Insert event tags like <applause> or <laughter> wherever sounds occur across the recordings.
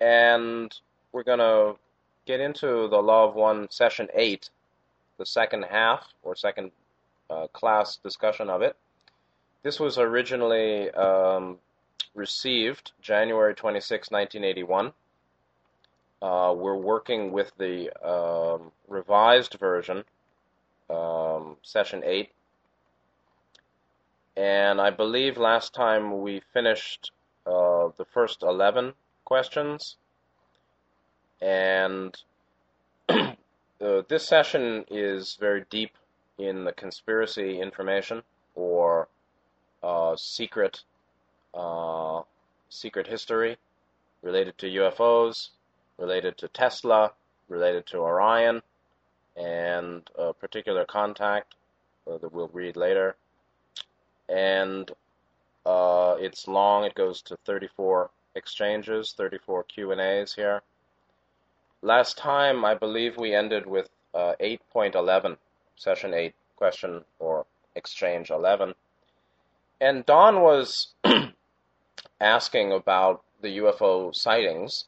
and we're going to get into the Law of One, Session 8, the second half or second uh, class discussion of it. This was originally um, received January 26, 1981. Uh, we're working with the um, revised version, um, Session 8. And I believe last time we finished uh, the first 11 questions. And <clears throat> uh, this session is very deep in the conspiracy information or uh, secret uh, secret history related to UFOs, related to Tesla, related to Orion, and a particular contact uh, that we'll read later. And uh, it's long; it goes to 34 exchanges, 34 Q and A's here. Last time, I believe we ended with uh, 8.11, session 8, question or exchange 11. And Don was <clears throat> asking about the UFO sightings,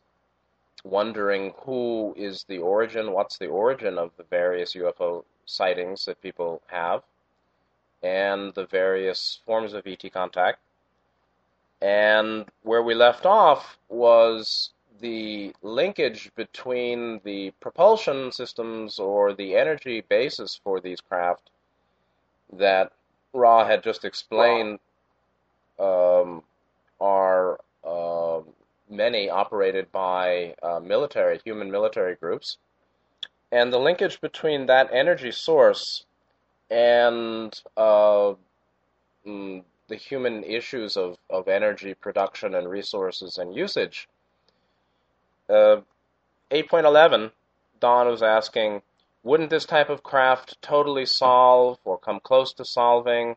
wondering who is the origin, what's the origin of the various UFO sightings that people have, and the various forms of ET contact. And where we left off was the linkage between the propulsion systems or the energy basis for these craft that Ra had just explained um, are uh, many operated by uh, military, human military groups. And the linkage between that energy source and uh, mm, the human issues of, of energy production and resources and usage. Uh, 8.11, Don was asking, wouldn't this type of craft totally solve or come close to solving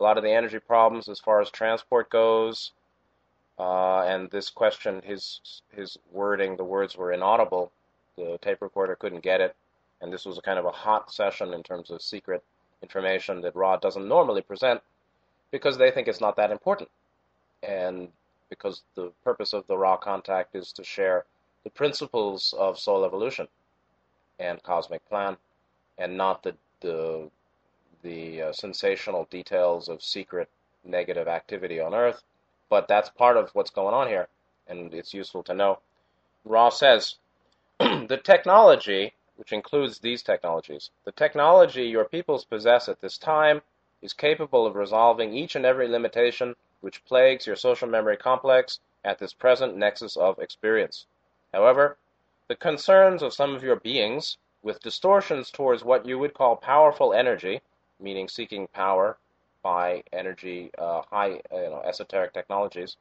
a lot of the energy problems as far as transport goes? Uh, and this question, his his wording, the words were inaudible. The tape recorder couldn't get it, and this was a kind of a hot session in terms of secret information that Ra doesn't normally present because they think it's not that important, and because the purpose of the Ra contact is to share the principles of soul evolution and cosmic plan, and not the the the uh, sensational details of secret negative activity on Earth but that's part of what's going on here, and it's useful to know. Ra says, <clears throat> the technology, which includes these technologies, the technology your peoples possess at this time is capable of resolving each and every limitation which plagues your social memory complex at this present nexus of experience. However, the concerns of some of your beings, with distortions towards what you would call powerful energy, meaning seeking power, by energy, uh, high you know, esoteric technologies,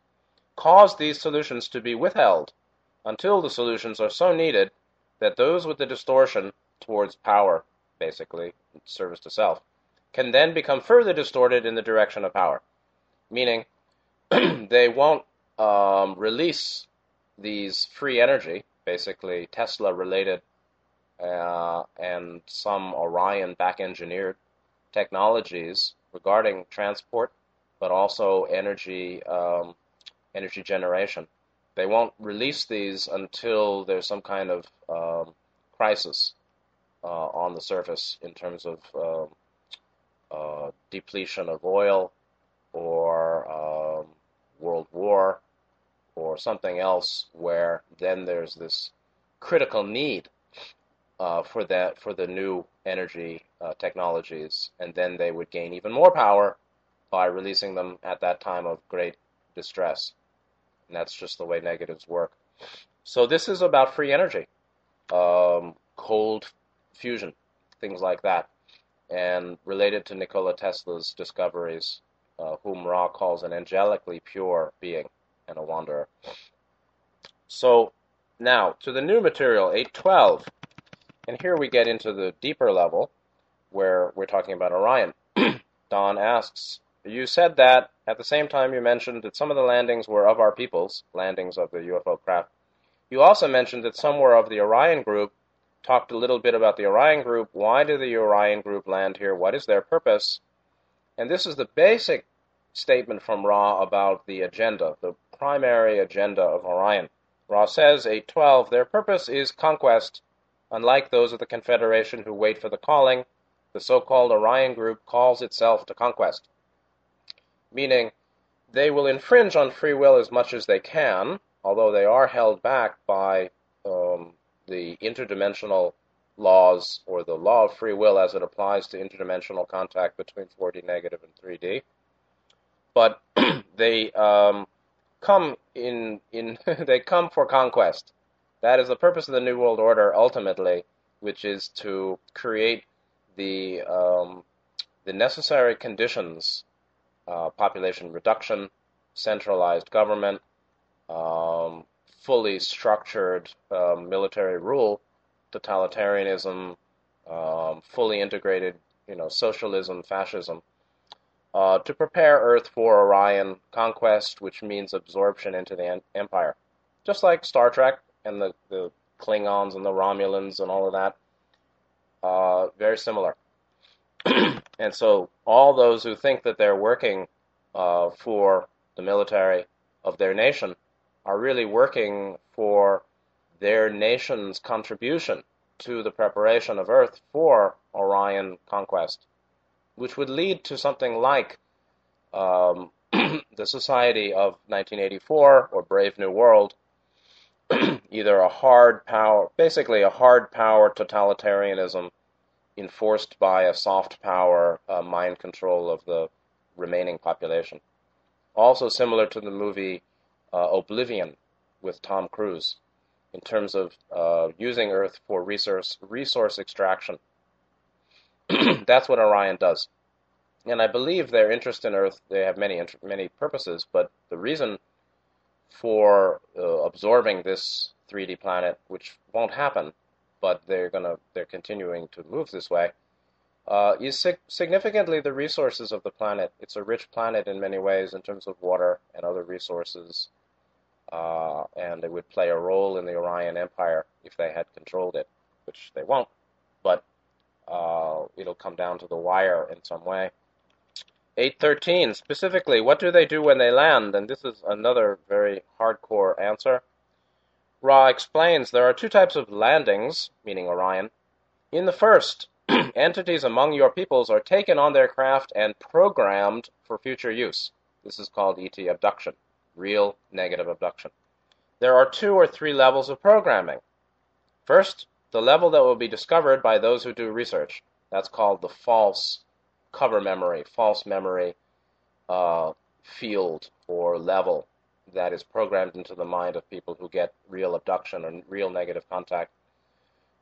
cause these solutions to be withheld until the solutions are so needed that those with the distortion towards power, basically, service to self, can then become further distorted in the direction of power. Meaning, <clears throat> they won't um, release these free energy, basically Tesla related uh, and some Orion back engineered technologies regarding transport, but also energy um, energy generation. They won't release these until there's some kind of um, crisis uh, on the surface in terms of um, uh, depletion of oil or um, world war or something else where then there's this critical need uh, for that for the new energy uh, technologies, and then they would gain even more power by releasing them at that time of great distress. And that's just the way negatives work. So this is about free energy, um, cold fusion, things like that, and related to Nikola Tesla's discoveries, uh, whom Ra calls an angelically pure being and a wanderer. So now to the new material, 812. And here we get into the deeper level where we're talking about Orion. <clears throat> Don asks, You said that at the same time you mentioned that some of the landings were of our peoples, landings of the UFO craft. You also mentioned that some were of the Orion group. Talked a little bit about the Orion group. Why did the Orion group land here? What is their purpose? And this is the basic statement from Ra about the agenda, the primary agenda of Orion. Ra says, 812, their purpose is conquest, unlike those of the Confederation who wait for the calling. The so called Orion group calls itself to conquest. Meaning, they will infringe on free will as much as they can, although they are held back by um, the interdimensional laws or the law of free will as it applies to interdimensional contact between 4D negative and 3D. But <clears throat> they um, come in in <laughs> they come for conquest. That is the purpose of the New World Order ultimately, which is to create the um, the necessary conditions, uh, population reduction, centralized government, um, fully structured uh, military rule, totalitarianism, um, fully integrated, you know, socialism, fascism, uh, to prepare Earth for Orion conquest, which means absorption into the Empire. Just like Star Trek and the, the Klingons and the Romulans and all of that, uh, very similar. <clears throat> and so, all those who think that they're working uh, for the military of their nation are really working for their nation's contribution to the preparation of Earth for Orion conquest, which would lead to something like um, <clears throat> the Society of 1984 or Brave New World, <clears throat> either a hard power, basically a hard power totalitarianism enforced by a soft power uh, mind control of the remaining population. Also similar to the movie uh, Oblivion with Tom Cruise in terms of uh, using Earth for resource resource extraction. <clears throat> That's what Orion does, and I believe their interest in Earth. They have many many purposes, but the reason for uh, absorbing this 3D planet, which won't happen, but they're gonna they're continuing to move this way, uh, is sig- significantly the resources of the planet. It's a rich planet in many ways in terms of water and other resources uh, and it would play a role in the Orion Empire if they had controlled it, which they won't. But uh, it'll come down to the wire in some way. 813 specifically, what do they do when they land? And this is another very hardcore answer. Ra explains there are two types of landings, meaning Orion. In the first, <clears throat> entities among your peoples are taken on their craft and programmed for future use. This is called ET abduction real negative abduction. There are two or three levels of programming. First, the level that will be discovered by those who do research. That's called the false cover memory, false memory uh, field or level that is programmed into the mind of people who get real abduction and real negative contact.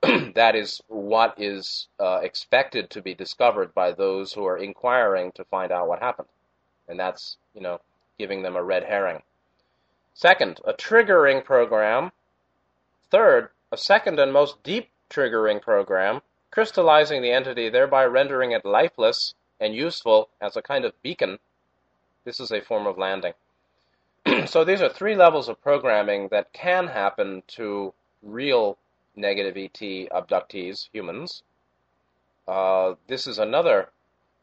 <clears throat> that is what is uh, expected to be discovered by those who are inquiring to find out what happened. And that's, you know, giving them a red herring. Second, a triggering program. Third, a second and most deep triggering program, crystallizing the entity, thereby rendering it lifeless and useful as a kind of beacon. This is a form of landing. <clears throat> so these are three levels of programming that can happen to real negative ET abductees, humans. Uh, this is another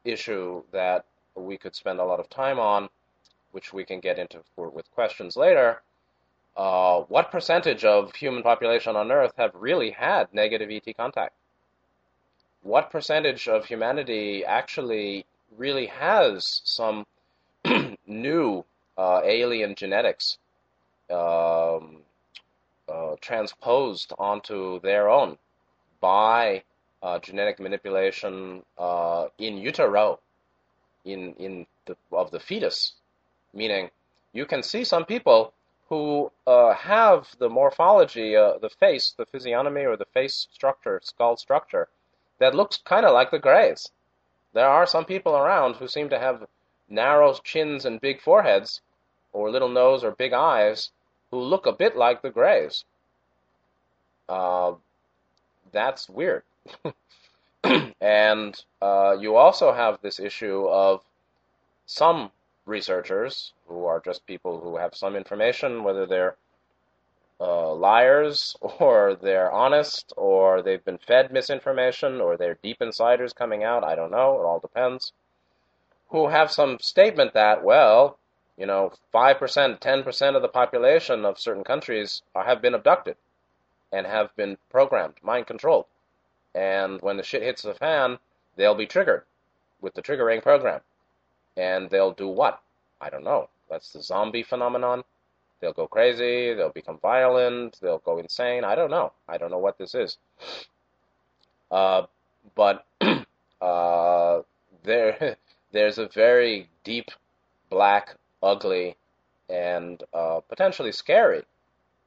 issue that we could spend a lot of time on which we can get into for, with questions later, uh, what percentage of human population on Earth have really had negative ET contact? What percentage of humanity actually really has some <clears throat> new uh, alien genetics um, uh, transposed onto their own by uh, genetic manipulation uh, in utero, in in the, of the fetus? Meaning you can see some people who uh, have the morphology, uh, the face, the physiognomy, or the face structure, skull structure, that looks kind of like the Greys. There are some people around who seem to have narrow chins and big foreheads, or little nose or big eyes, who look a bit like the Greys. Uh, that's weird. <clears throat> and uh, you also have this issue of some researchers who are just people who have some information, whether they're uh, liars or they're honest or they've been fed misinformation or they're deep insiders coming out. I don't know. It all depends. Who have some statement that, well, You know, 5%, 10% of the population of certain countries are, have been abducted and have been programmed, mind controlled. And when the shit hits the fan, they'll be triggered with the triggering program. And they'll do what? I don't know. That's the zombie phenomenon. They'll go crazy, they'll become violent, they'll go insane. I don't know. I don't know what this is. Uh, but <clears throat> uh, there, <laughs> there's a very deep, black, ugly, and uh, potentially scary,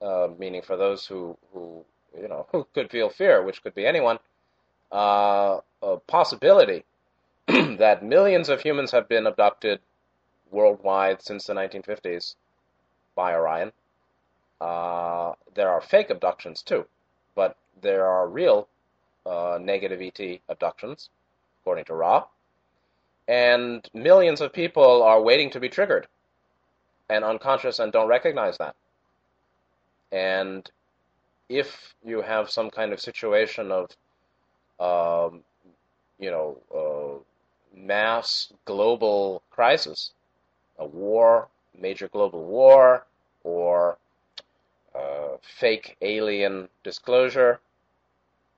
uh, meaning for those who, who you know <laughs> who could feel fear, which could be anyone, uh, a possibility <clears throat> that millions of humans have been abducted worldwide since the 1950s by Orion. Uh, there are fake abductions too, but there are real uh, negative ET abductions, according to Ra. And millions of people are waiting to be triggered and unconscious and don't recognize that. And if you have some kind of situation of, um, you know, uh, mass global crisis, a war, major global war, or uh, fake alien disclosure,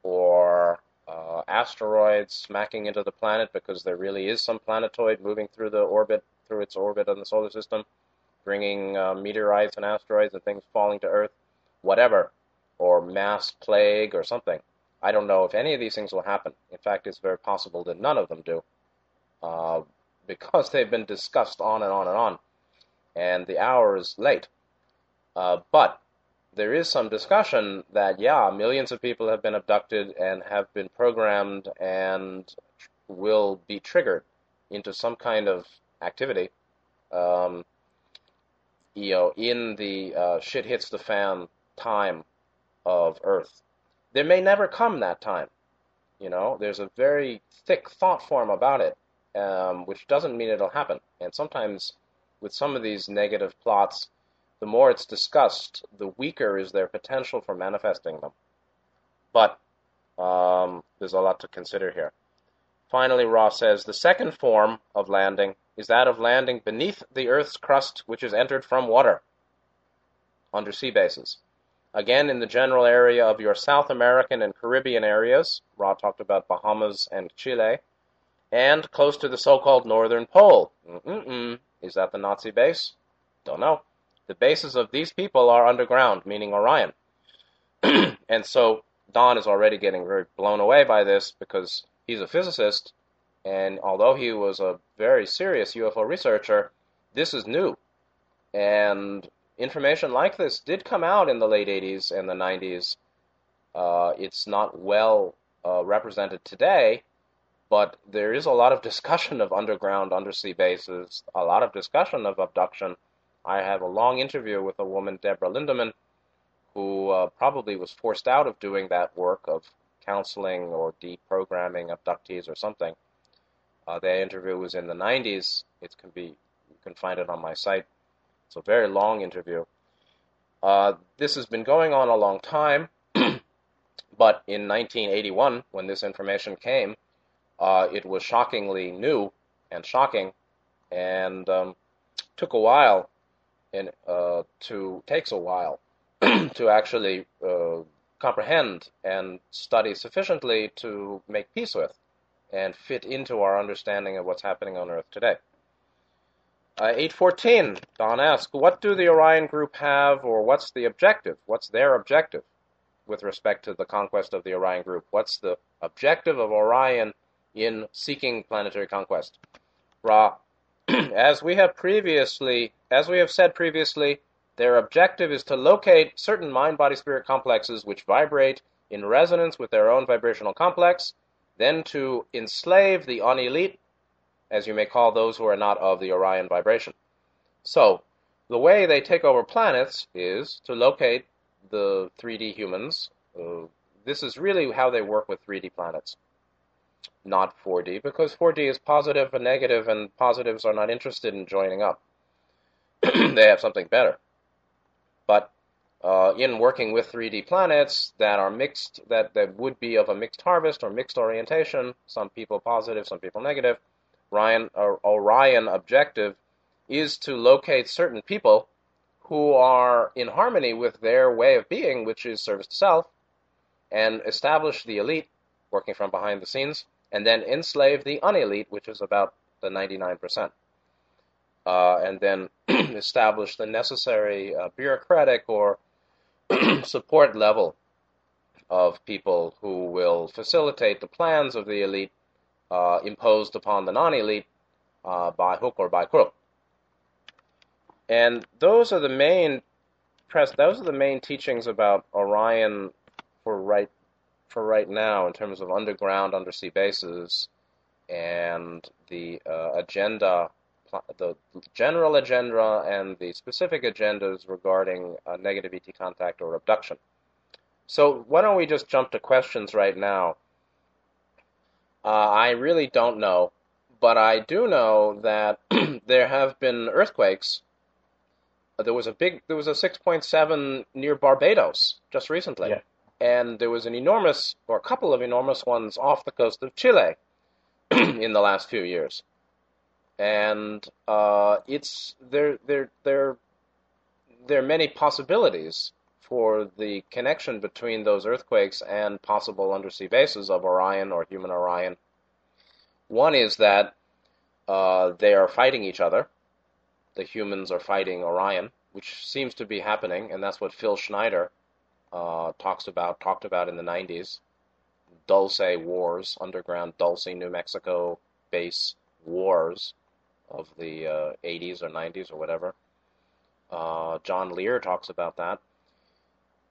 or uh, asteroids smacking into the planet because there really is some planetoid moving through the orbit, through its orbit on the solar system, bringing uh, meteorites and asteroids and things falling to Earth, whatever, or mass plague or something. I don't know if any of these things will happen. In fact, it's very possible that none of them do, uh, because they've been discussed on and on and on, and the hour is late. Uh, but there is some discussion that, yeah, millions of people have been abducted and have been programmed and will be triggered into some kind of activity. Um, you know, in the uh, shit hits the fan time of Earth. There may never come that time. You know, there's a very thick thought form about it, um, which doesn't mean it'll happen. And sometimes, with some of these negative plots, the more it's discussed, the weaker is their potential for manifesting them. But um, there's a lot to consider here. Finally, Ra says the second form of landing is that of landing beneath the Earth's crust, which is entered from water, undersea bases. Again, in the general area of your South American and Caribbean areas, Ra talked about Bahamas and Chile, and close to the so called Northern Pole. Mm-mm-mm. Is that the Nazi base? Don't know. The bases of these people are underground, meaning Orion. <clears throat> and so Don is already getting very blown away by this because he's a physicist, and although he was a very serious UFO researcher, this is new. And information like this did come out in the late 80s and the 90s. Uh, it's not well uh, represented today, but there is a lot of discussion of underground undersea bases, a lot of discussion of abduction, I have a long interview with a woman, Deborah Lindemann, who uh, probably was forced out of doing that work of counseling or deprogramming abductees or something. Uh, that interview was in the 90s. It can be you can find it on my site. It's a very long interview. Uh, this has been going on a long time, <clears throat> but in 1981, when this information came, uh, it was shockingly new and shocking, and um, took a while and uh, to takes a while <clears throat> to actually uh, comprehend and study sufficiently to make peace with and fit into our understanding of what's happening on Earth today. Uh, 814, Don asks, what do the Orion group have, or what's the objective? What's their objective with respect to the conquest of the Orion group? What's the objective of Orion in seeking planetary conquest? Ra, <clears throat> as we have previously, as we have said previously, their objective is to locate certain mind-body spirit complexes which vibrate in resonance with their own vibrational complex, then to enslave the unelite, as you may call those who are not of the Orion vibration. So, the way they take over planets is to locate the 3D humans. Uh, this is really how they work with 3D planets not 4D because 4D is positive and negative, and positives are not interested in joining up. <clears throat> they have something better. But uh, in working with 3D planets that are mixed, that, that would be of a mixed harvest or mixed orientation, some people positive, some people negative, Ryan, or Orion objective is to locate certain people who are in harmony with their way of being, which is service to self, and establish the elite working from behind the scenes, and then enslave the unelite, which is about the 99%. Uh, and then <clears throat> establish the necessary uh, bureaucratic or <clears throat> support level of people who will facilitate the plans of the elite uh, imposed upon the non-elite uh, by hook or by crook. And those are the main press. Those are the main teachings about Orion for right for right now in terms of underground undersea bases and the uh, agenda, the general agenda and the specific agendas regarding negative ET contact or abduction. So why don't we just jump to questions right now? Uh, I really don't know, but I do know that <clears throat> there have been earthquakes. There was a big, there was a 6.7 near Barbados just recently, Yeah. And there was an enormous, or a couple of enormous ones off the coast of Chile <clears throat> in the last few years, and uh, it's there, there, there, there are many possibilities for the connection between those earthquakes and possible undersea bases of Orion or human Orion. One is that uh, they are fighting each other. The humans are fighting Orion, which seems to be happening, and that's what Phil Schneider uh, talks about, talked about in the 90s. Dulce Wars, underground Dulce, New Mexico base wars of the uh, 80s or 90s or whatever. Uh, John Lear talks about that.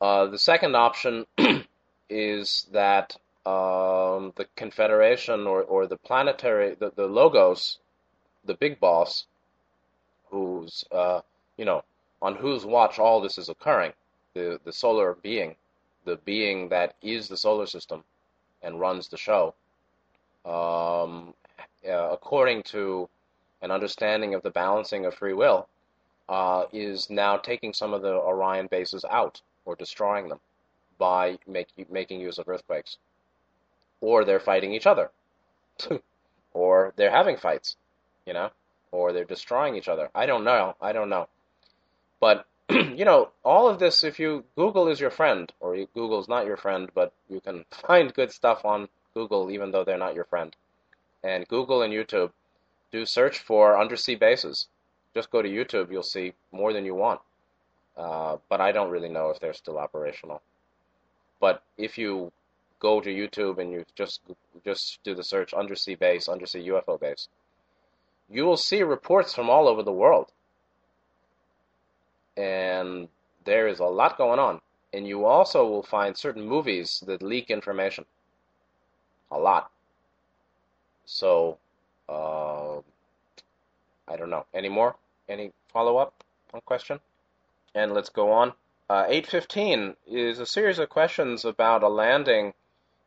Uh, the second option <clears throat> is that um, the Confederation or, or the planetary, the, the Logos, the big boss, who's, uh, you know, on whose watch all this is occurring, the, the solar being, the being that is the solar system and runs the show, um, uh, according to an understanding of the balancing of free will, uh, is now taking some of the Orion bases out or destroying them by make, making use of earthquakes. Or they're fighting each other. <laughs> or they're having fights, you know? Or they're destroying each other. I don't know. I don't know. But, <clears throat> you know, all of this, if you, Google is your friend, or you, Google's not your friend, but you can find good stuff on Google even though they're not your friend. And Google and YouTube do search for undersea bases. Just go to YouTube, you'll see more than you want. Uh, but I don't really know if they're still operational. But if you go to YouTube and you just just do the search undersea base, undersea UFO base, you will see reports from all over the world. And there is a lot going on. And you also will find certain movies that leak information. A lot. So, uh, I don't know. Any more? Any follow up on question? And let's go on. Uh, 815 is a series of questions about a landing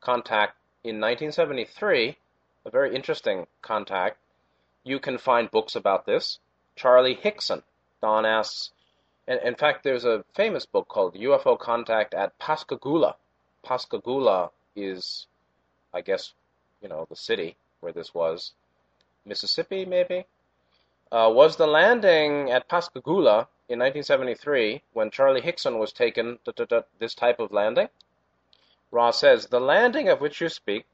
contact in 1973, a very interesting contact. You can find books about this. Charlie Hickson. Don asks, and in fact, there's a famous book called UFO Contact at Pascagoula. Pascagoula is, I guess, you know, the city where this was. Mississippi, maybe? Uh, was the landing at Pascagoula in 1973 when Charlie Hickson was taken this type of landing? Ra says, the landing of which you speak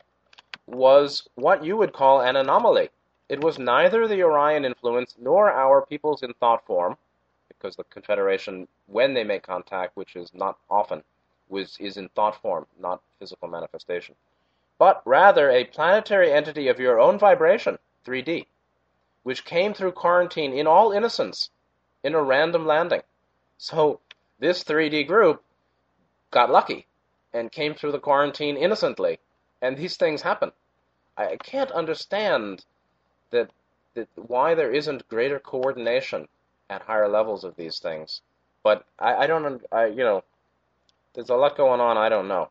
was what you would call an anomaly. It was neither the Orion influence nor our peoples in thought form, because the Confederation, when they make contact, which is not often, was, is in thought form, not physical manifestation, but rather a planetary entity of your own vibration, 3D, which came through quarantine in all innocence in a random landing. So this 3D group got lucky and came through the quarantine innocently, and these things happen. I can't understand that, that why there isn't greater coordination at higher levels of these things. But I, I don't, I, you know, there's a lot going on. I don't know.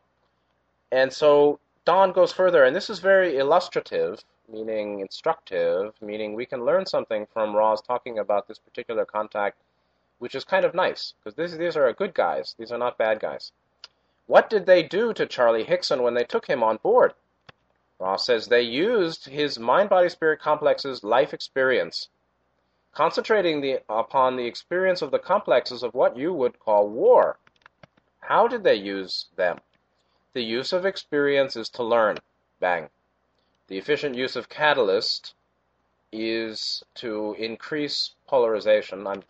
And so Don goes further, and this is very illustrative, meaning instructive, meaning we can learn something from Roz talking about this particular contact, which is kind of nice because these these are good guys. These are not bad guys. What did they do to Charlie Hickson when they took him on board? Ra says they used his mind body spirit complex's life experience concentrating the, upon the experience of the complexes of what you would call war. How did they use them? The use of experience is to learn. Bang. The efficient use of catalyst is to increase polarization. I'm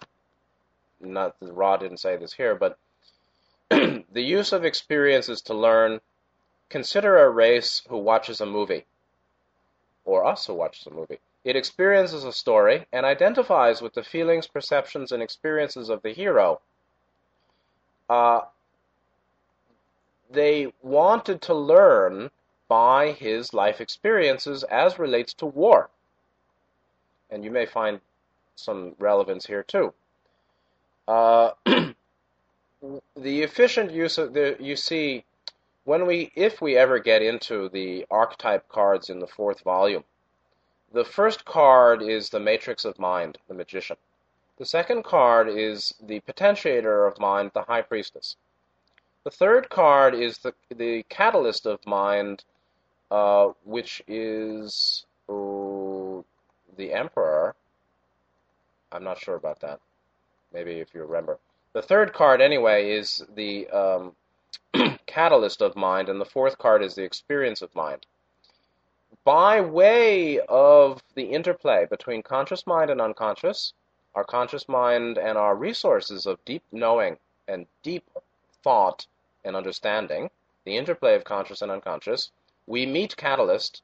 not Ra didn't say this here, but <clears throat> the use of experience is to learn. Consider a race who watches a movie, or us who watches a movie. It experiences a story and identifies with the feelings, perceptions, and experiences of the hero. Uh, they wanted to learn by his life experiences as relates to war. And you may find some relevance here too. Uh, <clears throat> the efficient use of the you see when we if we ever get into the archetype cards in the fourth volume, the first card is the matrix of mind, the magician. The second card is the potentiator of mind, the high priestess. The third card is the the catalyst of mind, uh, which is oh, the emperor. I'm not sure about that. Maybe if you remember. The third card, anyway, is the um, <clears throat> catalyst of mind, and the fourth card is the experience of mind. By way of the interplay between conscious mind and unconscious, our conscious mind and our resources of deep knowing and deep thought and understanding, the interplay of conscious and unconscious, we meet catalyst,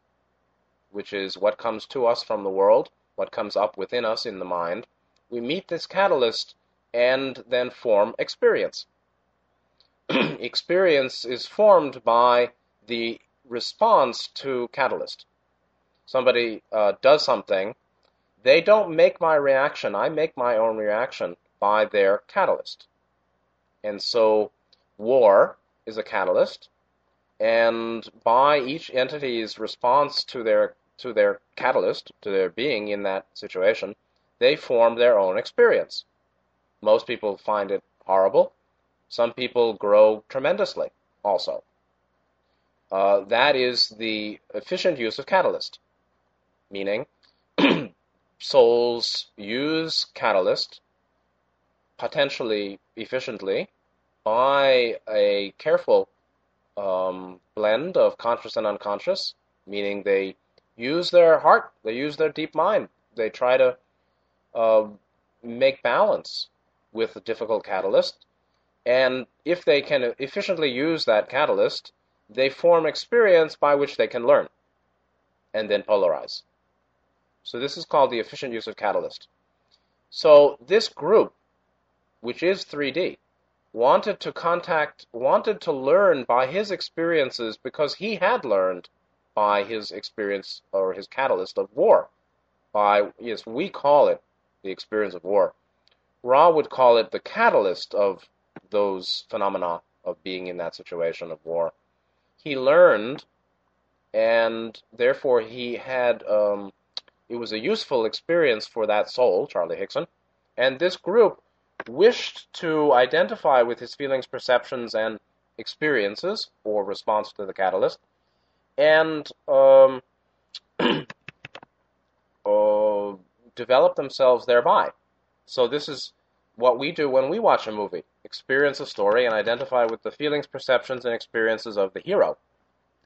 which is what comes to us from the world, what comes up within us in the mind. We meet this catalyst and then form experience. <clears throat> experience is formed by the response to catalyst. Somebody uh, does something, they don't make my reaction, I make my own reaction by their catalyst. And so war is a catalyst, and by each entity's response to their to their catalyst, to their being in that situation, they form their own experience. Most people find it horrible. Some people grow tremendously also. Uh, that is the efficient use of catalyst, meaning <clears throat> souls use catalyst potentially efficiently by a careful um, blend of conscious and unconscious, meaning they use their heart, they use their deep mind, they try to uh, make balance with a difficult catalyst. And if they can efficiently use that catalyst, they form experience by which they can learn and then polarize. So this is called the efficient use of catalyst. So this group, which is 3D, wanted to contact, wanted to learn by his experiences because he had learned by his experience or his catalyst of war. By, yes, we call it the experience of war. Ra would call it the catalyst of those phenomena of being in that situation of war. He learned, and therefore he had, um, it was a useful experience for that soul, Charlie Hickson. And this group wished to identify with his feelings, perceptions, and experiences, or response to the catalyst, and um, <clears throat> uh, develop themselves thereby. So this is what we do when we watch a movie. Experience a story and identify with the feelings, perceptions, and experiences of the hero.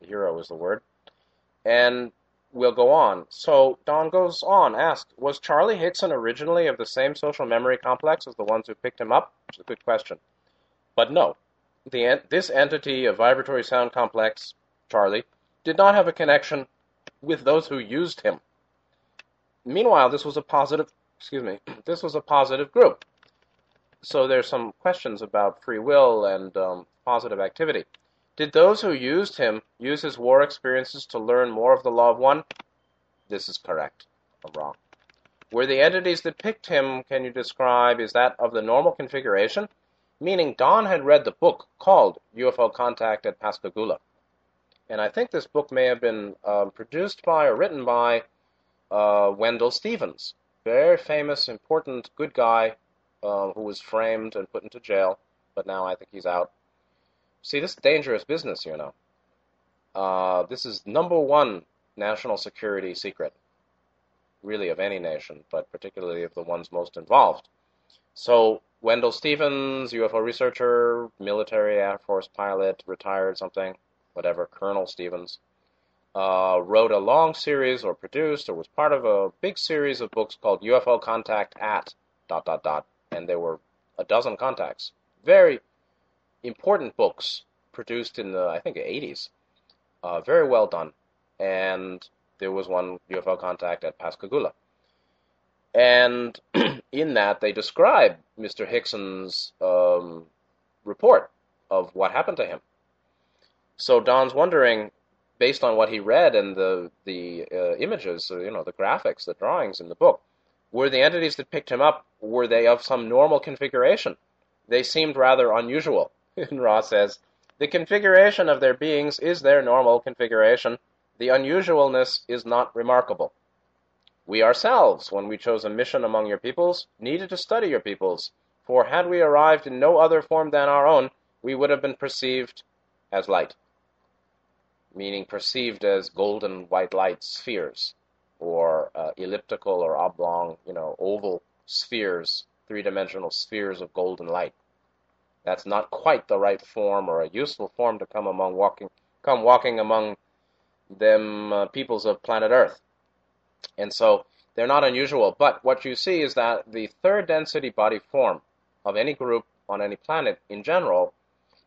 The hero is the word. And we'll go on. So Don goes on, asked, was Charlie Hickson originally of the same social memory complex as the ones who picked him up? Is a good question. But no. The, this entity of vibratory sound complex, Charlie, did not have a connection with those who used him. Meanwhile, this was a positive excuse me, <clears throat> this was a positive group. So there's some questions about free will and um, positive activity. Did those who used him use his war experiences to learn more of the law of one? This is correct. I'm wrong. Were the entities that picked him, can you describe, is that of the normal configuration? Meaning Don had read the book called UFO Contact at Pascagoula. And I think this book may have been um, produced by or written by uh, Wendell Stevens, very famous, important, good guy uh, who was framed and put into jail, but now I think he's out. See, this is dangerous business, you know. Uh, this is number one national security secret. really of any nation, but particularly of the ones most involved. So Wendell Stevens, UFO researcher, military Air Force pilot, retired something, whatever, Colonel Stevens, uh, wrote a long series or produced or was part of a big series of books called UFO Contact at dot dot dot, and there were a dozen contacts. Very important books produced in the I think 80s. Uh, very well done, and there was one UFO contact at Pascagoula. And <clears throat> in that, they describe Mr. Hickson's um, report of what happened to him. So Don's wondering, based on what he read and the the uh, images, you know, the graphics, the drawings in the book, were the entities that picked him up were they of some normal configuration? They seemed rather unusual. <laughs> And Ra says, the configuration of their beings is their normal configuration. The unusualness is not remarkable. We ourselves, when we chose a mission among your peoples, needed to study your peoples, for had we arrived in no other form than our own, we would have been perceived as light, meaning perceived as golden white light spheres, or uh, elliptical or oblong, you know, oval spheres, three-dimensional spheres of golden light. That's not quite the right form or a useful form to come among walking, come walking among them uh, peoples of planet Earth. And so they're not unusual. But what you see is that the third density body form of any group on any planet in general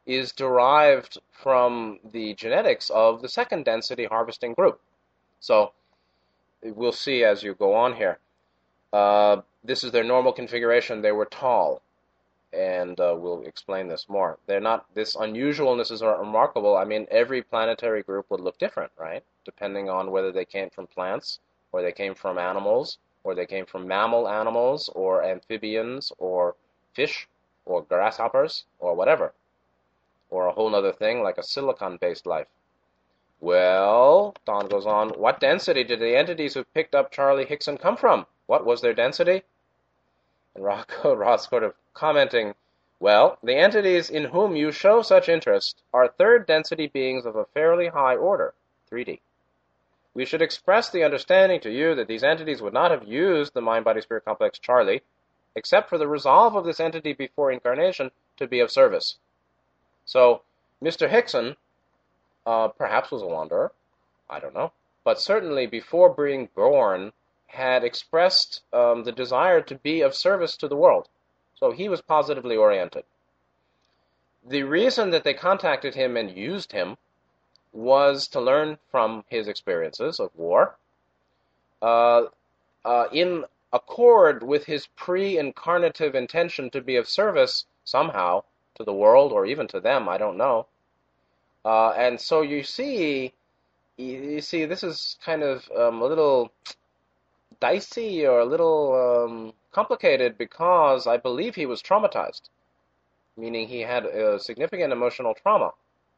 is derived from the genetics of the second density harvesting group. So we'll see as you go on here. Uh, this is their normal configuration. They were tall, and uh, we'll explain this more. They're not this unusualness is remarkable. I mean, every planetary group would look different, right? Depending on whether they came from plants or they came from animals, or they came from mammal animals, or amphibians, or fish, or grasshoppers, or whatever, or a whole other thing like a silicon-based life. Well, Don goes on, what density did the entities who picked up Charlie Hickson come from? What was their density? Rocco, <laughs> Ross sort of commenting, well, the entities in whom you show such interest are third density beings of a fairly high order, 3D we should express the understanding to you that these entities would not have used the mind body spirit complex Charlie except for the resolve of this entity before incarnation to be of service. So, Mr. Hickson uh, perhaps was a wanderer, I don't know, but certainly before being born had expressed um, the desire to be of service to the world. So he was positively oriented. The reason that they contacted him and used him was to learn from his experiences of war uh, uh, in accord with his pre-incarnative intention to be of service somehow to the world or even to them, I don't know. Uh, and so you see, you see, this is kind of um, a little dicey or a little um, complicated because I believe he was traumatized, meaning he had a significant emotional trauma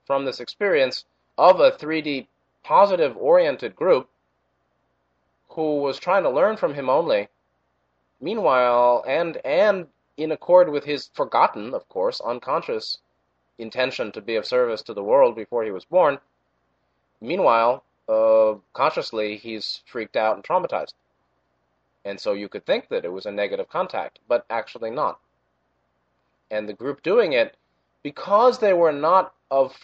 from this experience of a 3D positive oriented group who was trying to learn from him only. Meanwhile, and and in accord with his forgotten, of course, unconscious intention to be of service to the world before he was born. Meanwhile, uh, consciously, he's freaked out and traumatized. And so you could think that it was a negative contact, but actually not. And the group doing it, because they were not of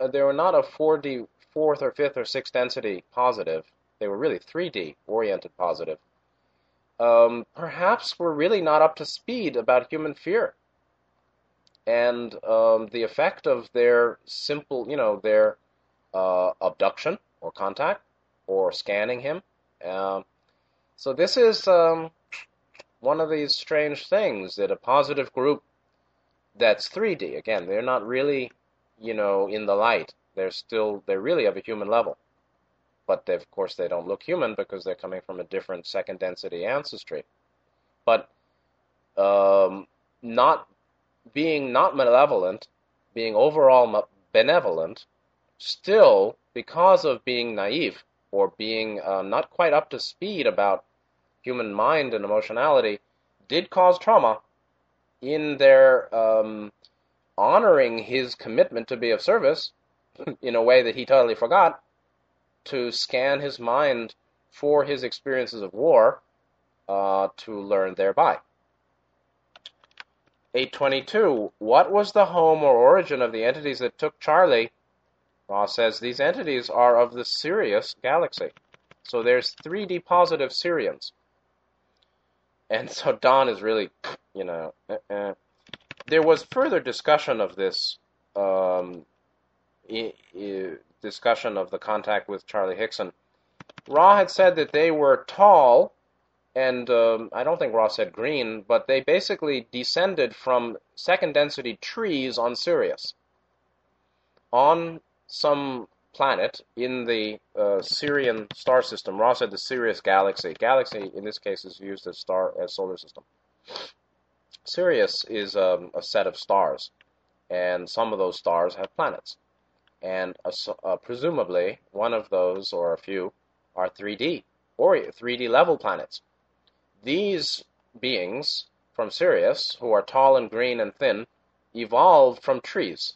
uh, they were not a 4D, fourth or fifth or sixth density positive. They were really 3D oriented positive. Um, perhaps we're really not up to speed about human fear and um, the effect of their simple, you know, their uh, abduction or contact or scanning him. Uh, so this is um, one of these strange things that a positive group that's 3D, again, they're not really you know, in the light. They're still, they're really of a human level. But of course, they don't look human because they're coming from a different second density ancestry. But um, not being not malevolent, being overall benevolent, still, because of being naive or being uh, not quite up to speed about human mind and emotionality, did cause trauma in their um, honoring his commitment to be of service <laughs> in a way that he totally forgot to scan his mind for his experiences of war uh, to learn thereby. 822. What was the home or origin of the entities that took Charlie? Ra says these entities are of the Sirius galaxy. So there's 3D positive Sirians. And so Don is really, you know, uh, uh. there was further discussion of this um, I- I- discussion of the contact with Charlie Hickson. Ra had said that they were tall, and um, I don't think Ra said green, but they basically descended from second density trees on Sirius. On some planet in the uh, Sirian star system, Ra said the Sirius galaxy. Galaxy, in this case, is used as star as solar system. Sirius is um, a set of stars, and some of those stars have planets and uh, presumably one of those or a few are 3D or 3D level planets. These beings from Sirius, who are tall and green and thin, evolved from trees,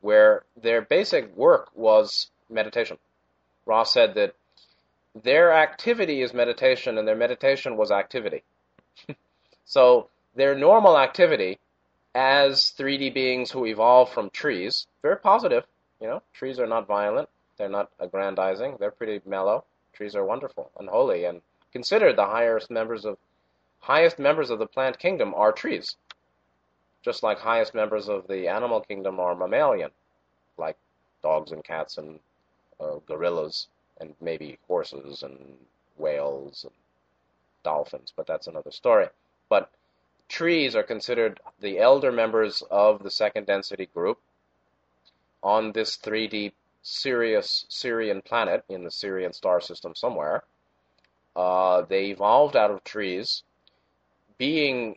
where their basic work was meditation. Ra said that their activity is meditation and their meditation was activity. <laughs> so their normal activity as 3D beings who evolved from trees, very positive, you know, trees are not violent. They're not aggrandizing. They're pretty mellow. Trees are wonderful and holy and considered the highest members of highest members of the plant kingdom are trees. Just like highest members of the animal kingdom are mammalian, like dogs and cats and uh, gorillas and maybe horses and whales and dolphins, but that's another story. But trees are considered the elder members of the second density group on this 3D Sirius Sirian planet in the Sirian star system somewhere. Uh, they evolved out of trees, being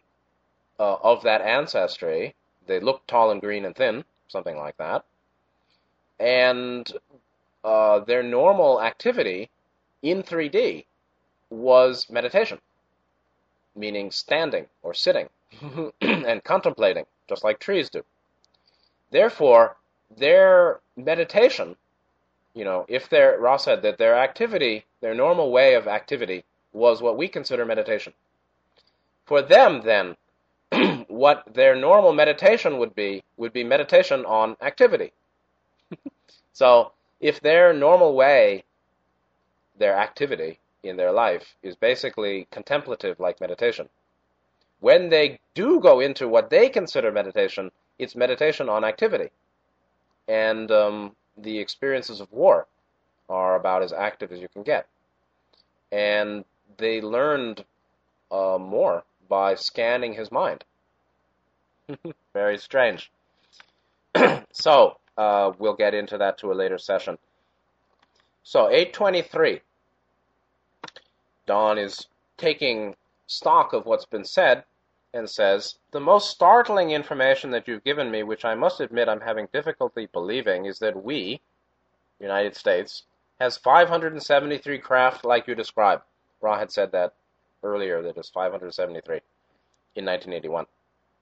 uh, of that ancestry. They looked tall and green and thin, something like that. And uh, their normal activity in 3D was meditation, meaning standing or sitting <clears throat> and contemplating, just like trees do. Therefore, their meditation, you know, if their Ra said that their activity, their normal way of activity, was what we consider meditation. For them, then, what their normal meditation would be would be meditation on activity. <laughs> so, if their normal way, their activity in their life is basically contemplative like meditation, when they do go into what they consider meditation, it's meditation on activity and um, the experiences of war are about as active as you can get. And they learned uh, more by scanning his mind. <laughs> Very strange. <clears throat> so, uh, we'll get into that to a later session. So, 823. Don is taking stock of what's been said and says, The most startling information that you've given me, which I must admit I'm having difficulty believing, is that we, United States, has 573 craft like you describe. Ra had said that earlier, that it's 573 in 1981.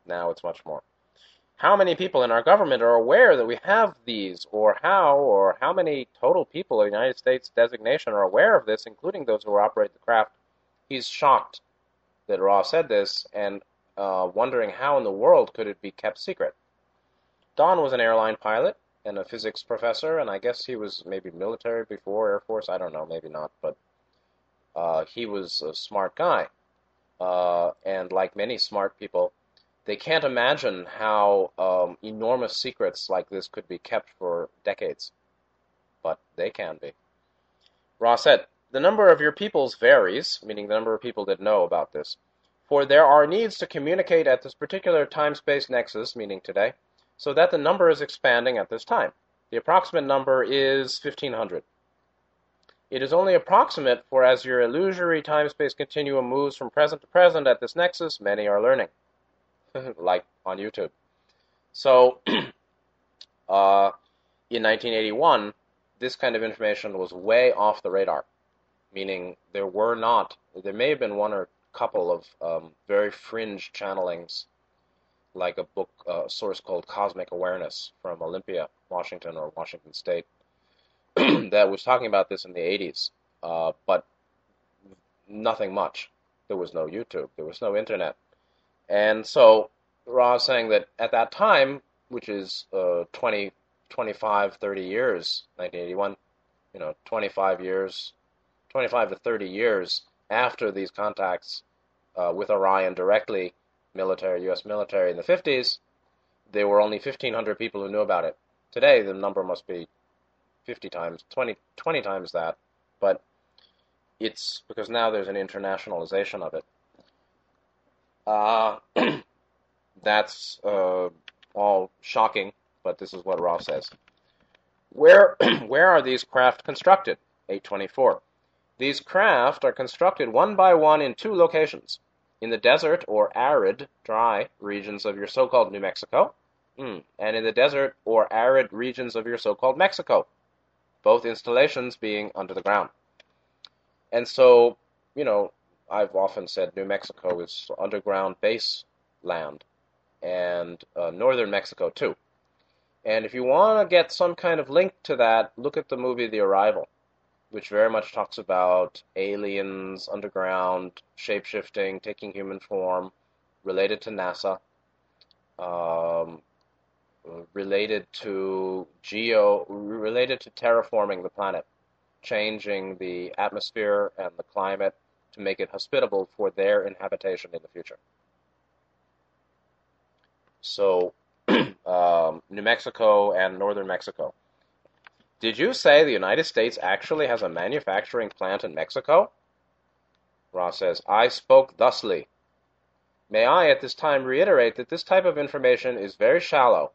Now it's much more. How many people in our government are aware that we have these, or how, or how many total people in the United States designation are aware of this, including those who operate the craft? He's shocked that Ra said this, and uh, wondering how in the world could it be kept secret. Don was an airline pilot and a physics professor, and I guess he was maybe military before Air Force. I don't know, maybe not, but uh, he was a smart guy. Uh, and like many smart people, they can't imagine how um, enormous secrets like this could be kept for decades. But they can be. Ra said, The number of your peoples varies, meaning the number of people that know about this. For there are needs to communicate at this particular time-space nexus, meaning today, so that the number is expanding at this time. The approximate number is 1500. It is only approximate, for as your illusory time-space continuum moves from present to present at this nexus, many are learning. <laughs> like on YouTube. So, <clears throat> uh, in 1981, this kind of information was way off the radar, meaning there were not, there may have been one or couple of um, very fringe channelings, like a book uh, source called Cosmic Awareness from Olympia, Washington, or Washington State, <clears throat> that was talking about this in the 80s, uh, but nothing much. There was no YouTube. There was no internet. And so Ra is saying that at that time, which is uh, 20, 25, 30 years, 1981, you know, 25 years, 25 to 30 years after these contacts uh, with Orion directly, military, U.S. military in the 50s, there were only 1,500 people who knew about it. Today, the number must be 50 times, 20, 20 times that, but it's because now there's an internationalization of it. Uh, <clears throat> that's uh, all shocking, but this is what Ra says. Where, <clears throat> where are these craft constructed? 824. These craft are constructed one by one in two locations in the desert or arid, dry regions of your so called New Mexico, mm, and in the desert or arid regions of your so called Mexico, both installations being under the ground. And so, you know, I've often said New Mexico is underground base land, and uh, northern Mexico too. And if you want to get some kind of link to that, look at the movie The Arrival, which very much talks about aliens, underground, shapeshifting, taking human form, related to NASA, um, related to geo, related to terraforming the planet, changing the atmosphere and the climate to make it hospitable for their inhabitation in the future. So <clears throat> um, New Mexico and northern Mexico. Did you say the United States actually has a manufacturing plant in Mexico? Ra says, I spoke thusly. May I at this time reiterate that this type of information is very shallow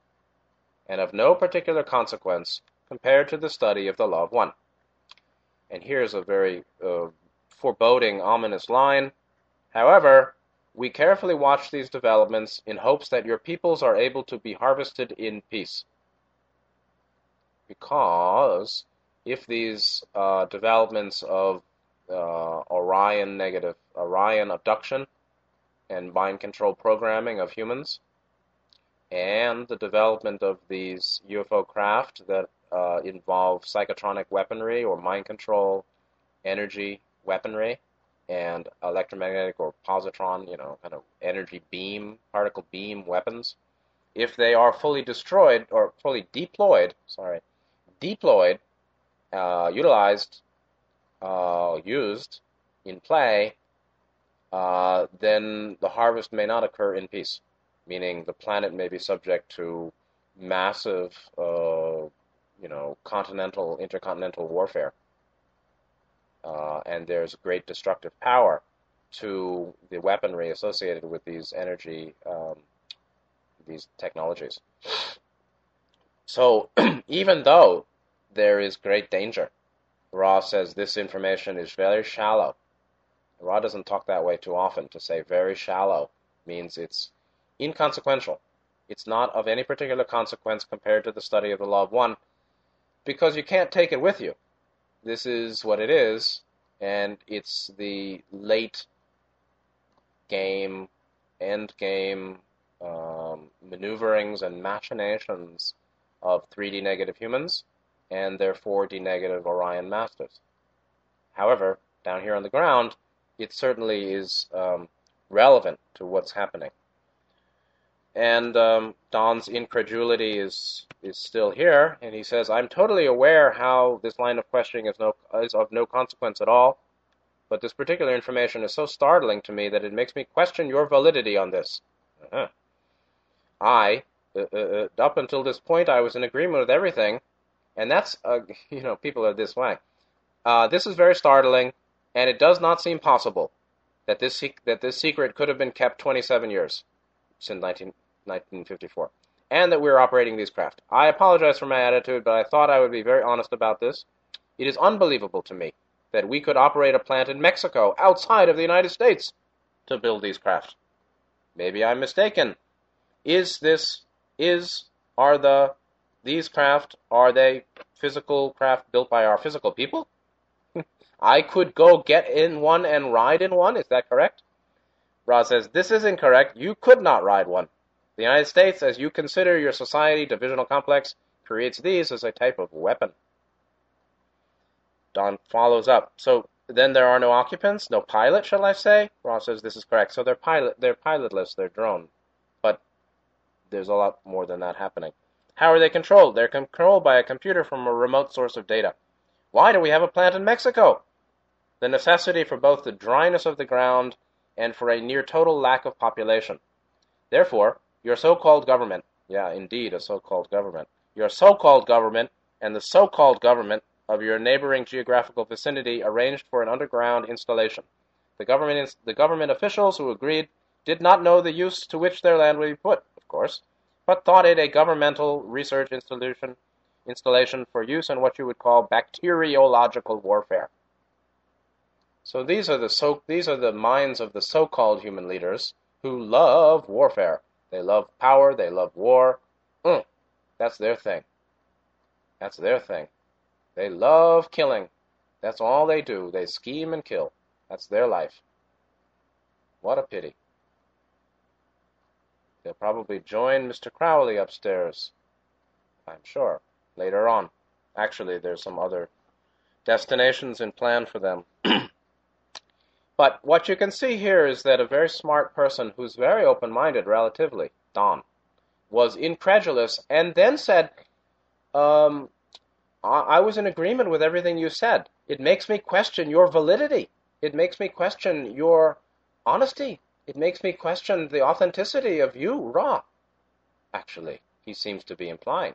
and of no particular consequence compared to the study of the law of one. And here's a very uh, foreboding, ominous line. However, we carefully watch these developments in hopes that your peoples are able to be harvested in peace. Because if these uh, developments of uh, Orion negative, Orion abduction and mind control programming of humans, and the development of these UFO craft that uh, involve psychotronic weaponry or mind control energy weaponry, and electromagnetic or positron, you know, kind of energy beam, particle beam weapons, if they are fully destroyed or fully deployed, sorry, deployed, uh, utilized, uh, used in play, uh, then the harvest may not occur in peace, meaning the planet may be subject to massive, uh, you know, continental, intercontinental warfare uh, and there's great destructive power to the weaponry associated with these energy, um, these technologies. So <clears throat> even though there is great danger, Ra says this information is very shallow. Ra doesn't talk that way too often. To say very shallow means it's inconsequential. It's not of any particular consequence compared to the study of the law of one, because you can't take it with you this is what it is, and it's the late game, end game um, maneuverings and machinations of 3D negative humans and their 4D negative Orion masters. However, down here on the ground, it certainly is um, relevant to what's happening. And um, Don's incredulity is is still here, and he says, "I'm totally aware how this line of questioning is no is of no consequence at all, but this particular information is so startling to me that it makes me question your validity on this. Uh-huh. I, uh, uh, uh up until this point, I was in agreement with everything, and that's uh, <laughs> you know people are this way. Uh, this is very startling, and it does not seem possible that this that this secret could have been kept 27 years since 19." 1954, and that we are operating these craft. I apologize for my attitude, but I thought I would be very honest about this. It is unbelievable to me that we could operate a plant in Mexico outside of the United States to build these craft. Maybe I'm mistaken. Is this is are the these craft are they physical craft built by our physical people? <laughs> I could go get in one and ride in one. Is that correct? Ra says this is incorrect. You could not ride one. The United States, as you consider your society divisional complex, creates these as a type of weapon. Don follows up. So then there are no occupants, no pilot, shall I say? Ra says this is correct. So they're pilot, they're pilotless, they're drone, but there's a lot more than that happening. How are they controlled? They're controlled by a computer from a remote source of data. Why do we have a plant in Mexico? The necessity for both the dryness of the ground and for a near total lack of population. Therefore, your so-called government, yeah, indeed, a so-called government, your so-called government and the so-called government of your neighboring geographical vicinity arranged for an underground installation. The government, the government officials who agreed did not know the use to which their land would be put, of course, but thought it a governmental research institution installation for use in what you would call bacteriological warfare. So these are the so these are the minds of the so-called human leaders who love warfare. They love power. They love war. Mm, that's their thing. That's their thing. They love killing. That's all they do. They scheme and kill. That's their life. What a pity. They'll probably join Mr. Crowley upstairs. I'm sure. Later on. Actually, there's some other destinations in plan for them. <clears throat> but what you can see here is that a very smart person who's very open minded relatively, Don, was incredulous and then said, um, I was in agreement with everything you said. It makes me question your validity. It makes me question your honesty. It makes me question the authenticity of you, Ra. Actually, he seems to be implying.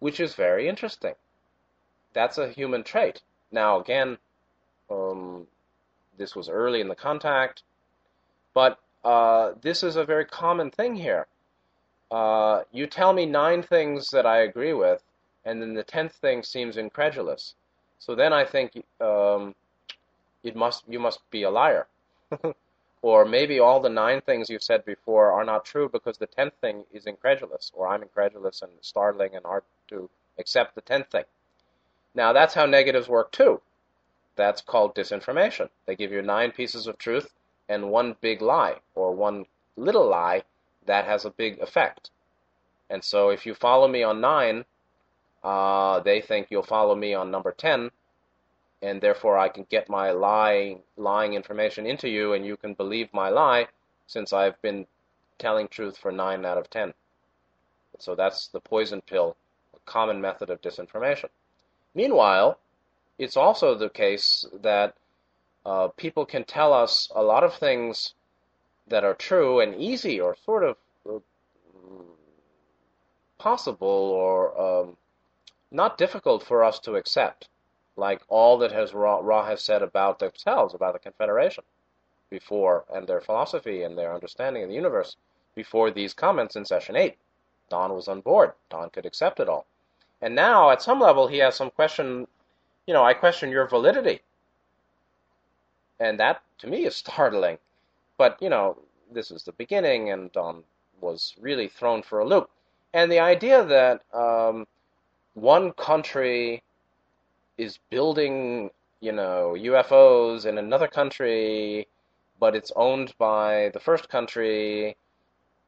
Which is very interesting. That's a human trait. Now, again, um, this was early in the contact, but uh, this is a very common thing here. Uh, you tell me nine things that I agree with, and then the tenth thing seems incredulous. So then I think um, it must you must be a liar, <laughs> or maybe all the nine things you've said before are not true because the tenth thing is incredulous, or I'm incredulous and startling and hard to accept the tenth thing. Now that's how negatives work too. That's called disinformation. They give you nine pieces of truth and one big lie, or one little lie that has a big effect. And so if you follow me on nine, uh, they think you'll follow me on number 10, and therefore I can get my lying, lying information into you, and you can believe my lie since I've been telling truth for 9 out of 10. So that's the poison pill, a common method of disinformation. Meanwhile, it's also the case that uh, people can tell us a lot of things that are true and easy or sort of uh, possible or um, not difficult for us to accept, like all that has Ra, Ra has said about themselves, about the Confederation, before, and their philosophy and their understanding of the universe, before these comments in session 8. Don was on board. Don could accept it all. And now, at some level, he has some question, you know, I question your validity. And that, to me, is <laughs> startling. But, you know, this is the beginning, and Don was really thrown for a loop. And the idea that um, one country is building, you know, UFOs in another country, but it's owned by the first country,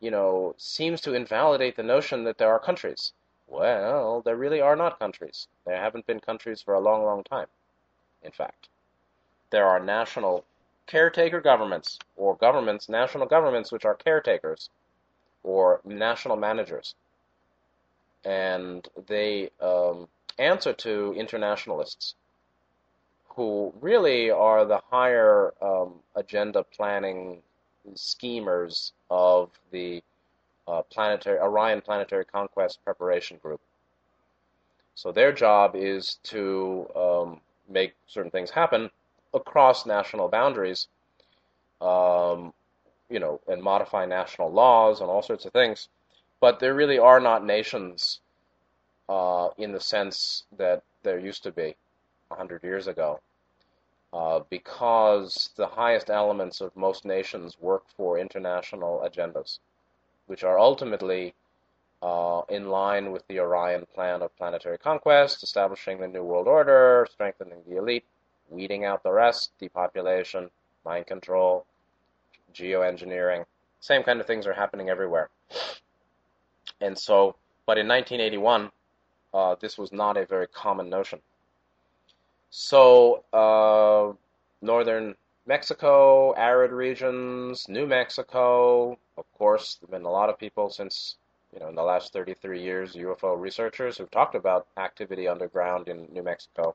you know, seems to invalidate the notion that there are countries. Well, there really are not countries. There haven't been countries for a long, long time, in fact. There are national caretaker governments, or governments, national governments, which are caretakers, or national managers and they um, answer to internationalists who really are the higher um, agenda planning schemers of the uh, planetary Orion Planetary Conquest Preparation Group. So their job is to um, make certain things happen across national boundaries, um, you know, and modify national laws and all sorts of things but there really are not nations uh, in the sense that there used to be hundred years ago, uh, because the highest elements of most nations work for international agendas, which are ultimately uh, in line with the Orion plan of planetary conquest, establishing the New World Order, strengthening the elite, weeding out the rest, depopulation, mind control, geoengineering. Same kind of things are happening everywhere. And so, but in 1981, uh, this was not a very common notion. So, uh, northern Mexico, arid regions, New Mexico. Of course, there have been a lot of people since, you know, in the last 33 years, UFO researchers who've talked about activity underground in New Mexico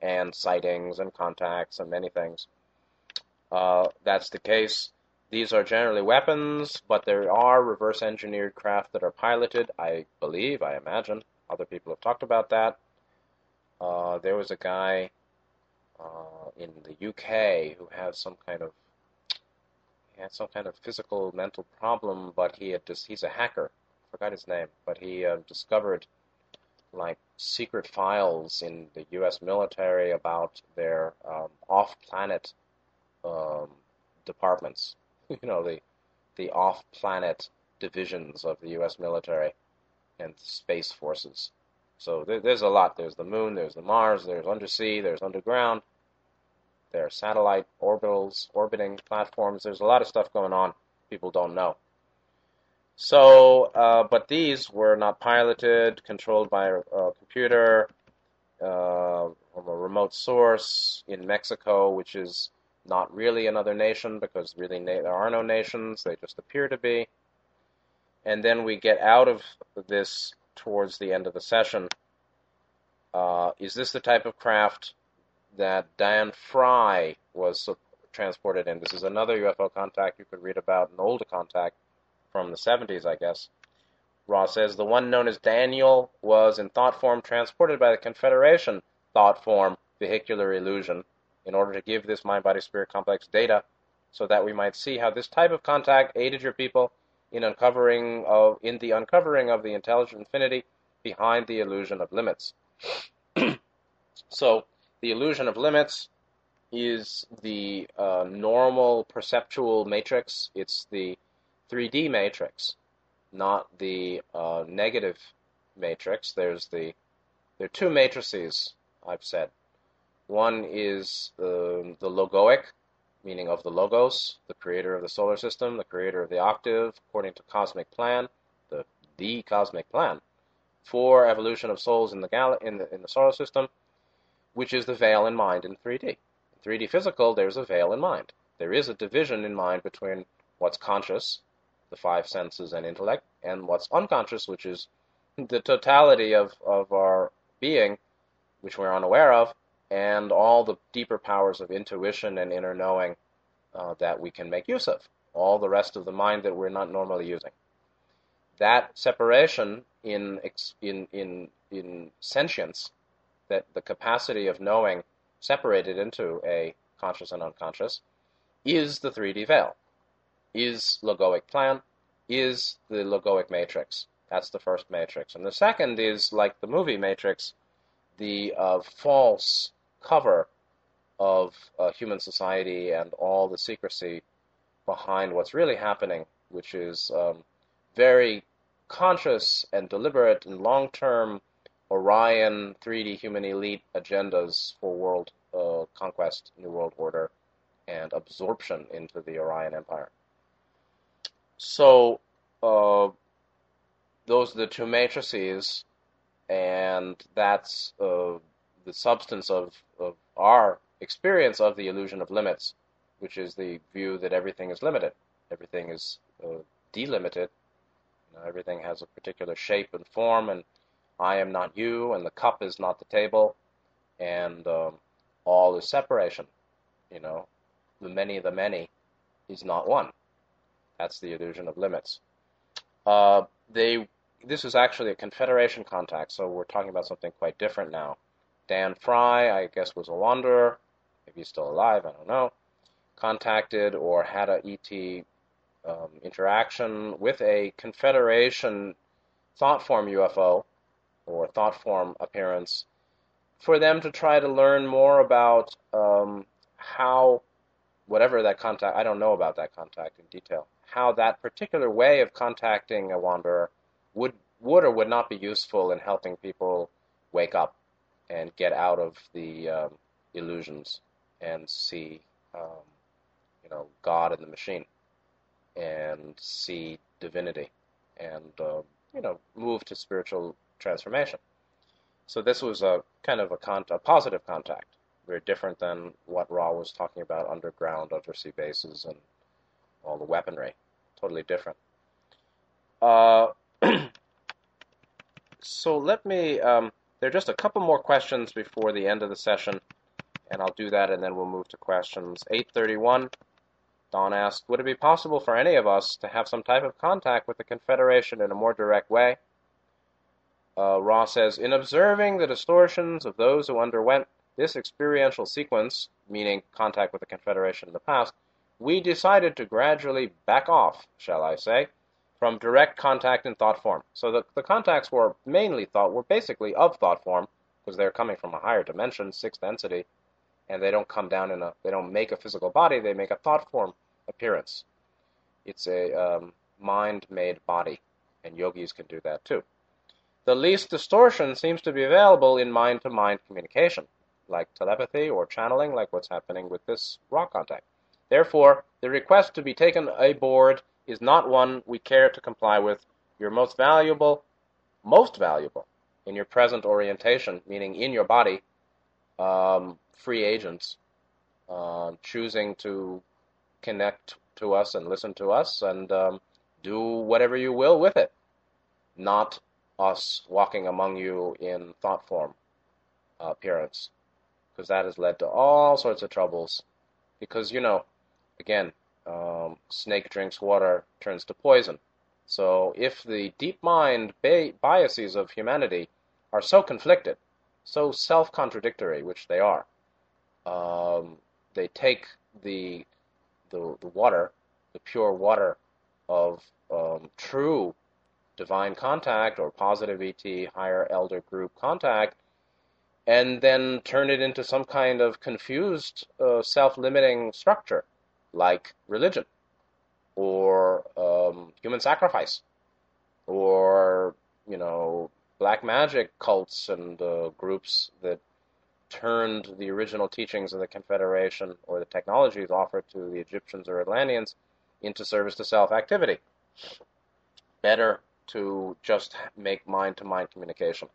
and sightings and contacts and many things. Uh, that's the case. These are generally weapons, but there are reverse engineered craft that are piloted, I believe, I imagine. Other people have talked about that. Uh, there was a guy uh, in the UK who has some kind of he had some kind of physical mental problem, but he had just he's a hacker. Forgot his name, but he uh, discovered like secret files in the U.S. military about their um, off-planet um, departments. <laughs> you know the the off-planet divisions of the U.S. military and space forces. So there, there's a lot. There's the moon, there's the Mars, there's undersea, there's underground, there are satellite orbitals, orbiting platforms. There's a lot of stuff going on people don't know. So, uh, but these were not piloted, controlled by a, a computer uh, from a remote source in Mexico, which is not really another nation because really na- there are no nations, they just appear to be. And then we get out of this towards the end of the session. Uh, is this the type of craft that Dan Fry was transported in? This is another UFO contact you could read about, an older contact from the 70s, I guess. Ra says the one known as Daniel was in thought form transported by the Confederation thought form vehicular illusion in order to give this mind body spirit complex data so that we might see how this type of contact aided your people in uncovering of in the uncovering of the intelligent infinity behind the illusion of limits. <clears throat> so the illusion of limits is the uh, normal perceptual matrix. It's the 3D matrix, not the uh, negative matrix. There's the there are two matrices I've said. One is the, the logoic, meaning of the logos, the creator of the solar system, the creator of the octave, according to cosmic plan, the the cosmic plan for evolution of souls in the gal- in the in the solar system, which is the veil in mind in 3D. In 3D physical, there's a veil in mind. There is a division in mind between what's conscious, the five senses and intellect, and what's unconscious, which is the totality of, of our being, which we're unaware of, and all the deeper powers of intuition and inner knowing uh, that we can make use of, all the rest of the mind that we're not normally using. That separation in in in in sentience, that the capacity of knowing separated into a conscious and unconscious, is the 3D veil, is logoic plan, is the logoic matrix. That's the first matrix, and the second is like the movie Matrix, the uh, false cover of uh, human society and all the secrecy behind what's really happening, which is um, very conscious and deliberate and long term Orion 3D human elite agendas for world uh, conquest, New World Order, and absorption into the Orion Empire. So, uh, those are the two matrices, and that's uh, the substance of, of our experience of the illusion of limits, which is the view that everything is limited, everything is uh, delimited, you know, everything has a particular shape and form, and I am not you, and the cup is not the table, and um, all is separation. You know, the many of the many is not one. That's the illusion of limits. Uh, they this is actually a confederation contact, so we're talking about something quite different now. Dan Fry, I guess, was a wanderer. Maybe he's still alive, I don't know. Contacted or had a ET um, interaction with a Confederation thought form UFO or thought form appearance for them to try to learn more about um, how, whatever that contact, I don't know about that contact in detail, how that particular way of contacting a wanderer would, would or would not be useful in helping people wake up and get out of the um, illusions and see, um, you know, God in the machine and see divinity and, uh, you know, move to spiritual transformation. So this was a kind of a, con- a positive contact. very different than what Ra was talking about underground, undersea bases, and all the weaponry. Totally different. Uh, <clears throat> so let me. Um, there are just a couple more questions before the end of the session, and I'll do that, and then we'll move to questions. 831. Don asked, Would it be possible for any of us to have some type of contact with the Confederation in a more direct way? Uh, says, In observing the distortions of those who underwent this experiential sequence, meaning contact with the Confederation in the past, we decided to gradually back off, shall I say, from direct contact in thought form. So the, the contacts were mainly thought, were basically of thought form, because they're coming from a higher dimension, sixth density, and they don't come down in a, they don't make a physical body, they make a thought form appearance. It's a um, mind-made body, and yogis can do that too. The least distortion seems to be available in mind-to-mind communication, like telepathy or channeling, like what's happening with this Ra contact. Therefore, the request to be taken aboard is not one we care to comply with. Your most valuable, most valuable in your present orientation, meaning in your body, um, free agents uh, choosing to connect to us and listen to us and um, do whatever you will with it, not us walking among you in thought form uh, appearance, because that has led to all sorts of troubles. Because, you know, again, um, snake drinks water turns to poison. So if the deep mind biases of humanity are so conflicted, so self contradictory, which they are, um, they take the the, the water, the pure water of um, true divine contact or positive ET, higher elder group contact, and then turn it into some kind of confused uh, self limiting structure like religion or um, human sacrifice or, you know, black magic cults and uh, groups that turned the original teachings of the Confederation or the technologies offered to the Egyptians or Atlanteans into service to self activity. Better to just make mind to mind communication.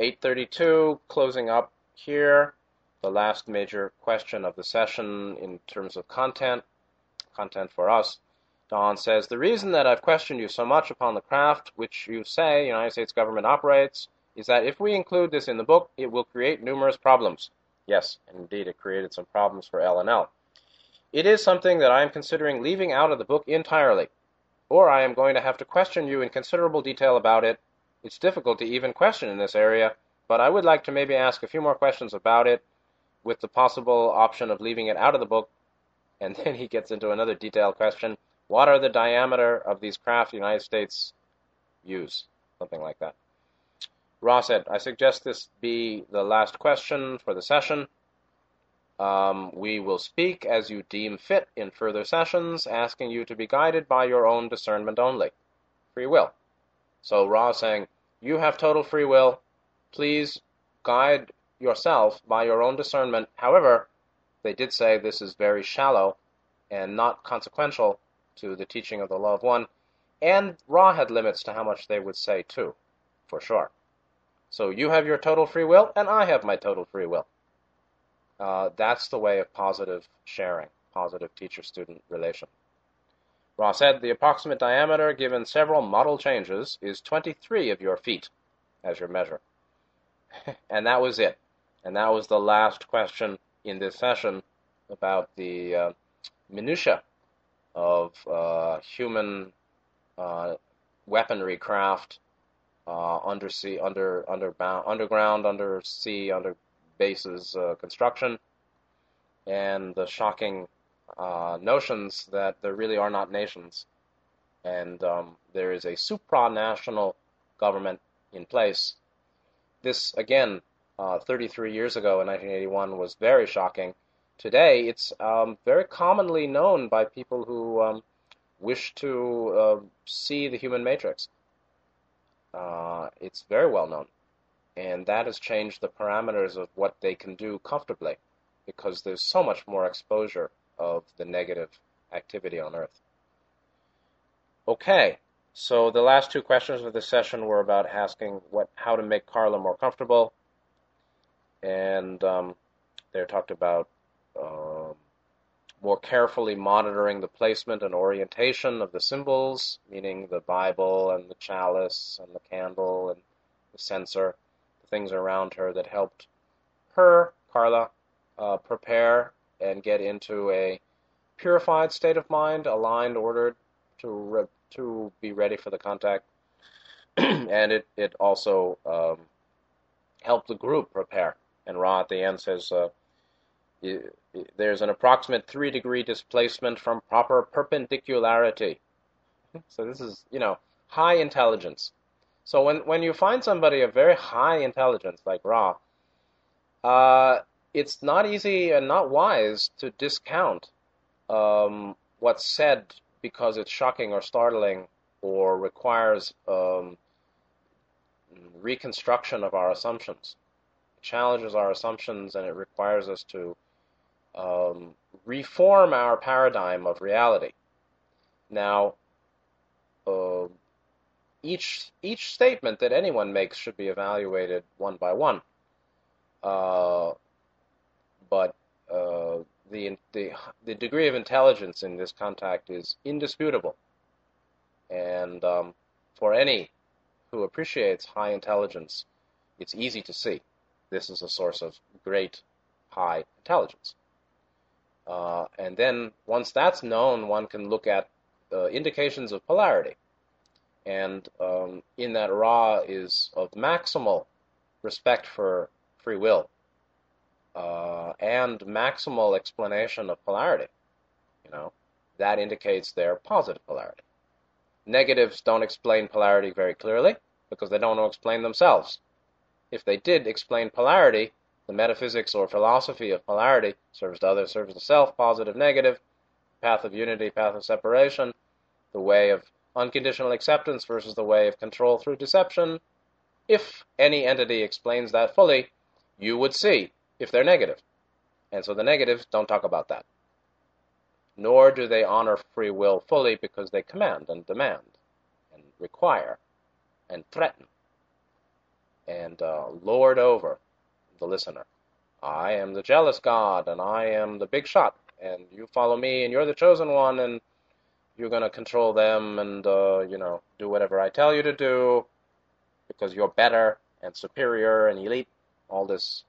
832, closing up here, the last major question of the session in terms of content, content for us. Don says, The reason that I've questioned you so much upon the craft which you say the United States government operates is that if we include this in the book, it will create numerous problems. Yes, indeed, it created some problems for L&L. It is something that I am considering leaving out of the book entirely, or I am going to have to question you in considerable detail about it. It's difficult to even question in this area, but I would like to maybe ask a few more questions about it, with the possible option of leaving it out of the book. And <laughs> then he gets into another detailed question. What are the diameter of these craft the United States use? Something like that. Ra said, I suggest this be the last question for the session. Um, we will speak as you deem fit in further sessions, asking you to be guided by your own discernment only. Free will. So Ra saying, You have total free will. Please guide yourself by your own discernment. However, they did say this is very shallow and not consequential to the teaching of the law of one. And Ra had limits to how much they would say, too, for sure. So you have your total free will, and I have my total free will. Uh, that's the way of positive sharing, positive teacher-student relation. Ra said the approximate diameter, given several model changes, is 23 of your feet as your measure. <laughs> and that was it. And that was the last question in this session about the uh, minutia of uh, human uh, weaponry craft uh, undersea, under, underbound, underground, undersea, under bases uh, construction, and the shocking uh, notions that there really are not nations, and um, there is a supranational government in place. This again, uh, 33 years ago in 1981, was very shocking. Today, it's um, very commonly known by people who um, wish to uh, see the human matrix. Uh, it's very well known. And that has changed the parameters of what they can do comfortably because there's so much more exposure of the negative activity on Earth. Okay, so the last two questions of this session were about asking what, how to make Carla more comfortable. and um, they talked about um, more carefully monitoring the placement and orientation of the symbols, meaning the Bible and the chalice and the candle and the censer, the things around her that helped her, Carla, uh, prepare and get into a purified state of mind, aligned, ordered, to re- to be ready for the contact, <clears throat> and it it also um, helped the group prepare. And Ra at the end says. Uh, there's an approximate three degree displacement from proper perpendicularity. <laughs> So this is, you know, high intelligence. So when, when you find somebody of very high intelligence like Ra, uh, it's not easy and not wise to discount um, what's said because it's shocking or startling or requires um, reconstruction of our assumptions. It challenges our assumptions and it requires us to um, reform our paradigm of reality. Now, uh, each each statement that anyone makes should be evaluated one by one. Uh, but uh, the, the the degree of intelligence in this contact is indisputable, and um, for any who appreciates high intelligence, it's easy to see this is a source of great high intelligence. Uh, and then once that's known, one can look at uh, indications of polarity. And um, in that Ra is of maximal respect for free will uh, and maximal explanation of polarity. You know, that indicates their positive polarity. Negatives don't explain polarity very clearly because they don't explain themselves. If they did explain polarity, the metaphysics or philosophy of polarity serves to others, serves to self, positive, negative, path of unity, path of separation, the way of unconditional acceptance versus the way of control through deception. If any entity explains that fully, you would see if they're negative. And so the negatives don't talk about that. Nor do they honor free will fully because they command and demand and require and threaten and uh, lord over the listener. I am the jealous God, and I am the big shot, and you follow me, and you're the chosen one, and you're going to control them and, uh, you know, do whatever I tell you to do because you're better and superior and elite. All this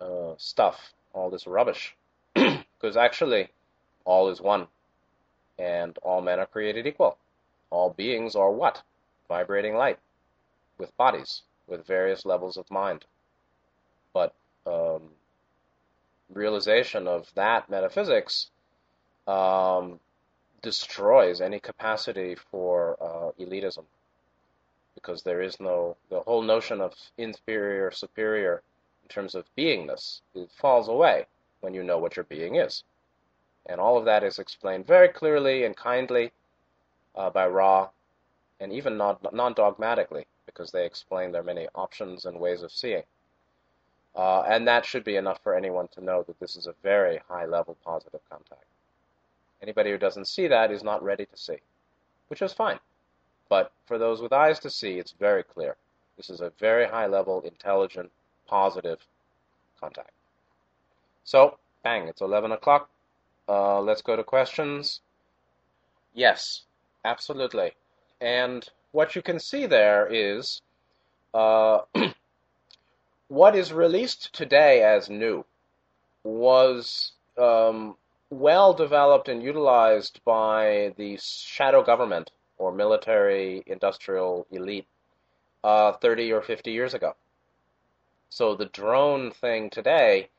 uh, stuff, all this rubbish. <clears throat> Because actually, all is one, and all men are created equal. All beings are what? Vibrating light, with bodies, with various levels of mind. But um, realization of that metaphysics um, destroys any capacity for uh, elitism. Because there is no the whole notion of inferior superior in terms of beingness it falls away when you know what your being is. And all of that is explained very clearly and kindly uh, by Ra and even non dogmatically because they explain their many options and ways of seeing. Uh, and that should be enough for anyone to know that this is a very high level positive contact. Anybody who doesn't see that is not ready to see, which is fine. But for those with eyes to see, it's very clear. This is a very high level, intelligent, positive contact. So, bang, it's 11 o'clock. Uh, let's go to questions. Yes, absolutely. And what you can see there is uh, <clears throat> what is released today as new was um, well developed and utilized by the shadow government or military industrial elite uh, 30 or 50 years ago. So the drone thing today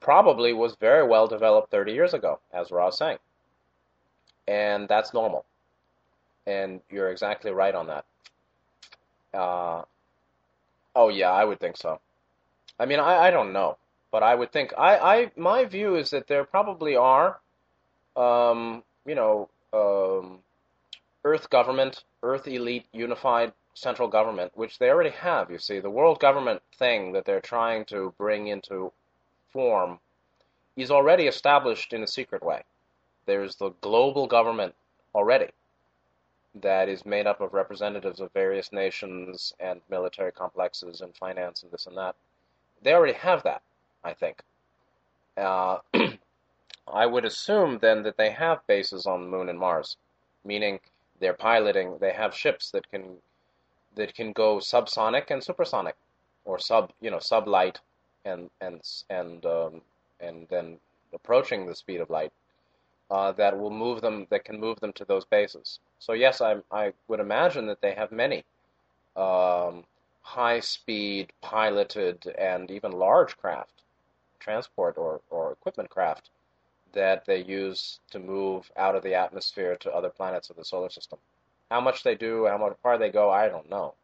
probably was very well developed 30 years ago, as Ra's saying. And that's normal. And you're exactly right on that. Uh, oh, yeah, I would think so. I mean, I, I don't know, but I would think I, I my view is that there probably are, um, you know, um, Earth government, Earth elite, unified central government, which they already have. You see, the world government thing that they're trying to bring into form is already established in a secret way. There's the global government already that is made up of representatives of various nations and military complexes and finance and this and that They already have that, I think. Uh, <clears throat> I would assume then that they have bases on the Moon and Mars, meaning they're piloting. They have ships that can that can go subsonic and supersonic, or sub you know sublight, and and and um, and then approaching the speed of light. Uh, that will move them. That can move them to those bases. So yes, I I would imagine that they have many um, high-speed piloted and even large craft, transport or or equipment craft that they use to move out of the atmosphere to other planets of the solar system. How much they do, how far they go, I don't know.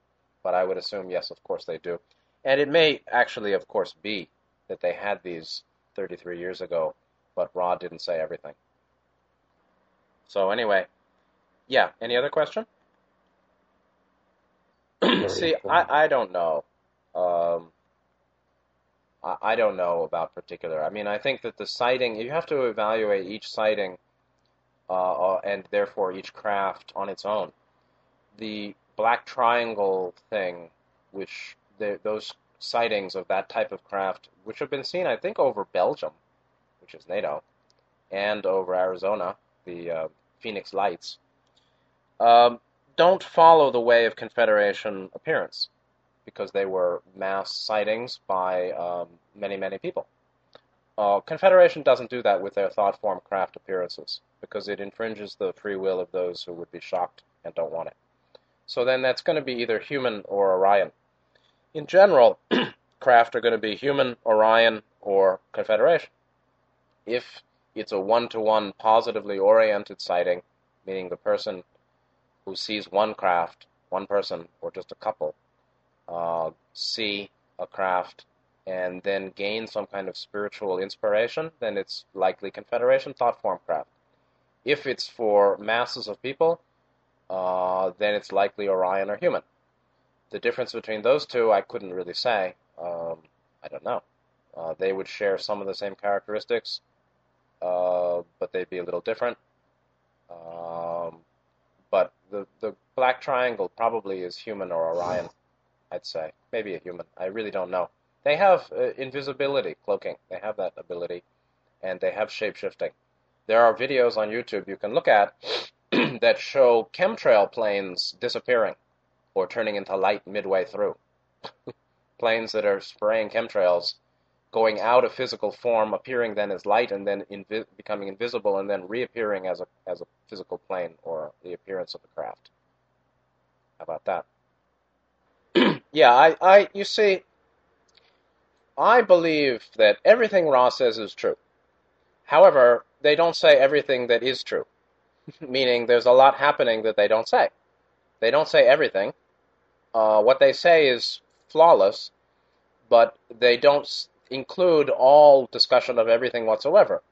But I would assume, yes, of course they do. And it may actually, of course, be that they had these 33 years ago, but Ra didn't say everything. So anyway, yeah. Any other question? <clears throat> See, I, I don't know. Um, I, don't know about particular. I mean, I think that the sighting you have to evaluate each sighting, uh, uh, and therefore each craft on its own. The black triangle thing, which the, those sightings of that type of craft, which have been seen, I think, over Belgium, which is NATO, and over Arizona, the uh, Phoenix Lights, um, don't follow the way of Confederation appearance because they were mass sightings by um, many, many people. Uh, Confederation doesn't do that with their thought form craft appearances because it infringes the free will of those who would be shocked and don't want it. So then that's going to be either human or Orion. In general, <clears throat> craft are going to be human, Orion, or Confederation. If it's a one to one positively oriented sighting, meaning the person who sees one craft, one person, or just a couple, uh, see a craft and then gain some kind of spiritual inspiration, then it's likely Confederation thought form craft. If it's for masses of people, uh, then it's likely Orion or human. The difference between those two, I couldn't really say. Um, I don't know. Uh, they would share some of the same characteristics, uh, but they'd be a little different. Um, but the the black triangle probably is human or Orion. I'd say maybe a human. I really don't know. They have uh, invisibility, cloaking. They have that ability, and they have shapeshifting. There are videos on YouTube you can look at <clears throat> that show chemtrail planes disappearing or turning into light midway through. <laughs> planes that are spraying chemtrails, going out of physical form, appearing then as light, and then invi- becoming invisible, and then reappearing as a as a physical plane or the appearance of the craft. How about that? Yeah, I, I, you see, I believe that everything Ra says is true. However, they don't say everything that is true, <laughs> meaning there's a lot happening that they don't say. They don't say everything. Uh, what they say is flawless, but they don't include all discussion of everything whatsoever.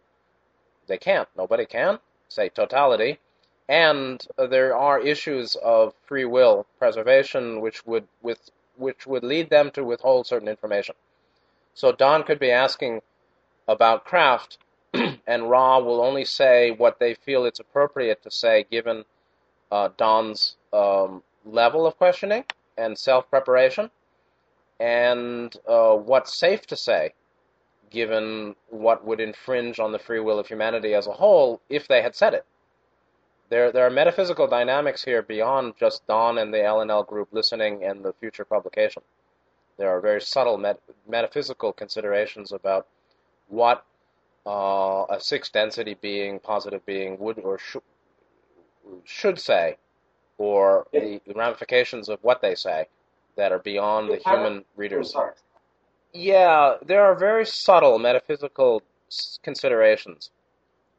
They can't. Nobody can say totality. And there are issues of free will preservation which would with which would lead them to withhold certain information. So Don could be asking about craft, <clears throat> and Ra will only say what they feel it's appropriate to say given uh, Don's um, level of questioning and self preparation, and uh, what's safe to say given what would infringe on the free will of humanity as a whole if they had said it there there are metaphysical dynamics here beyond just Don and the L/L group listening and the future publication. There are very subtle met- metaphysical considerations about what uh, a sixth density being, positive being, would or sh- should say, or the ramifications of what they say that are beyond the human readers. Yeah, there are very subtle metaphysical considerations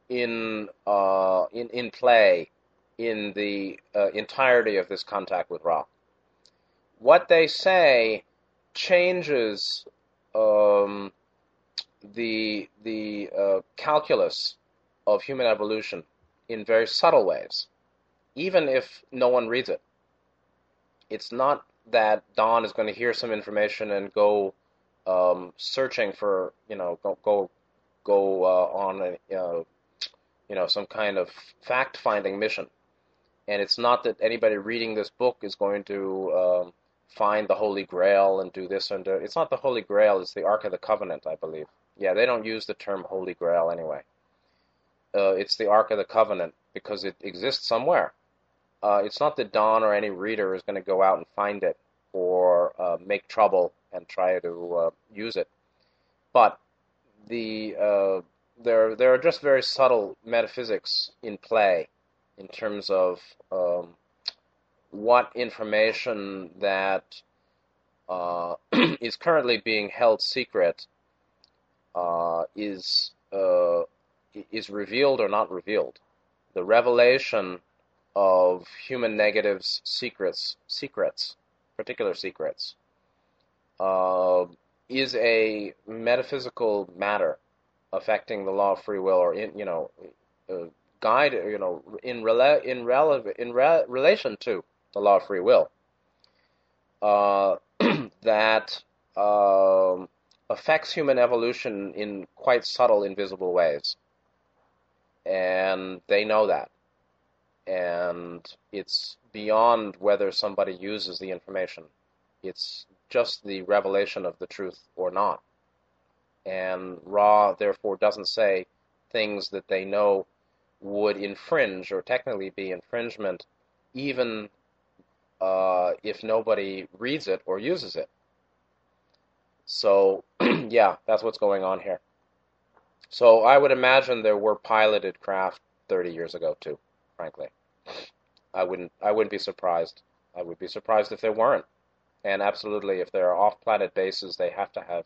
in uh, in in play in the uh, entirety of this contact with Ra. What they say changes um, the the uh, calculus of human evolution in very subtle ways, even if no one reads it. It's not that Don is going to hear some information and go um, searching for you know go go, go uh, on a, uh, you know, some kind of fact-finding mission. And it's not that anybody reading this book is going to um, find the Holy Grail and do this and do. It's not the Holy Grail; it's the Ark of the Covenant, I believe. Yeah, they don't use the term Holy Grail anyway. Uh, it's the Ark of the Covenant because it exists somewhere. Uh, it's not that Don or any reader is going to go out and find it or uh, make trouble and try to uh, use it, but the uh, there there are just very subtle metaphysics in play in terms of um, what information that uh, <clears throat> is currently being held secret uh, is uh, is revealed or not revealed. The revelation of human negatives, secrets, secrets, particular secrets, uh, is a metaphysical matter affecting the law of free will, or in you know, uh, guide you know in rela- in relevant in re- relation to the law of free will. Uh, <clears throat> that um, affects human evolution in quite subtle, invisible ways. And they know that. And it's beyond whether somebody uses the information. It's just the revelation of the truth or not. And Ra, therefore, doesn't say things that they know would infringe or technically be infringement, even uh, if nobody reads it or uses it. So, <clears throat> yeah, that's what's going on here. So I would imagine there were piloted craft 30 years ago too. Frankly, I wouldn't. I wouldn't be surprised. I would be surprised if there weren't. And absolutely, if there are off-planet bases, they have to have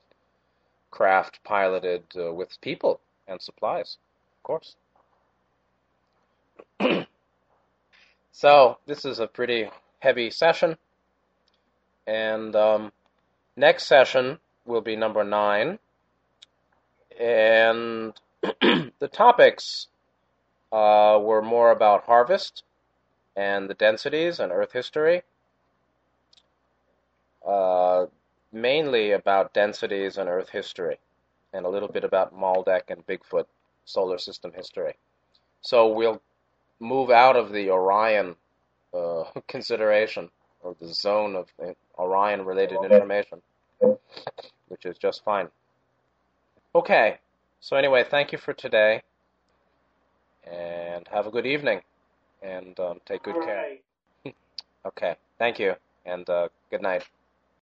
craft piloted uh, with people and supplies, of course. <clears throat> so this is a pretty heavy session, and um, next session will be number nine, and <clears throat> the topics uh, were more about harvest and the densities and Earth history. Uh, mainly about densities and Earth history, and a little bit about Maldek and Bigfoot solar system history. So we'll move out of the Orion uh, <laughs> consideration or the zone of Orion related information, which is just fine. Okay, so anyway, thank you for today, and have a good evening, and um, take good care. <laughs> okay, thank you, and uh, good night.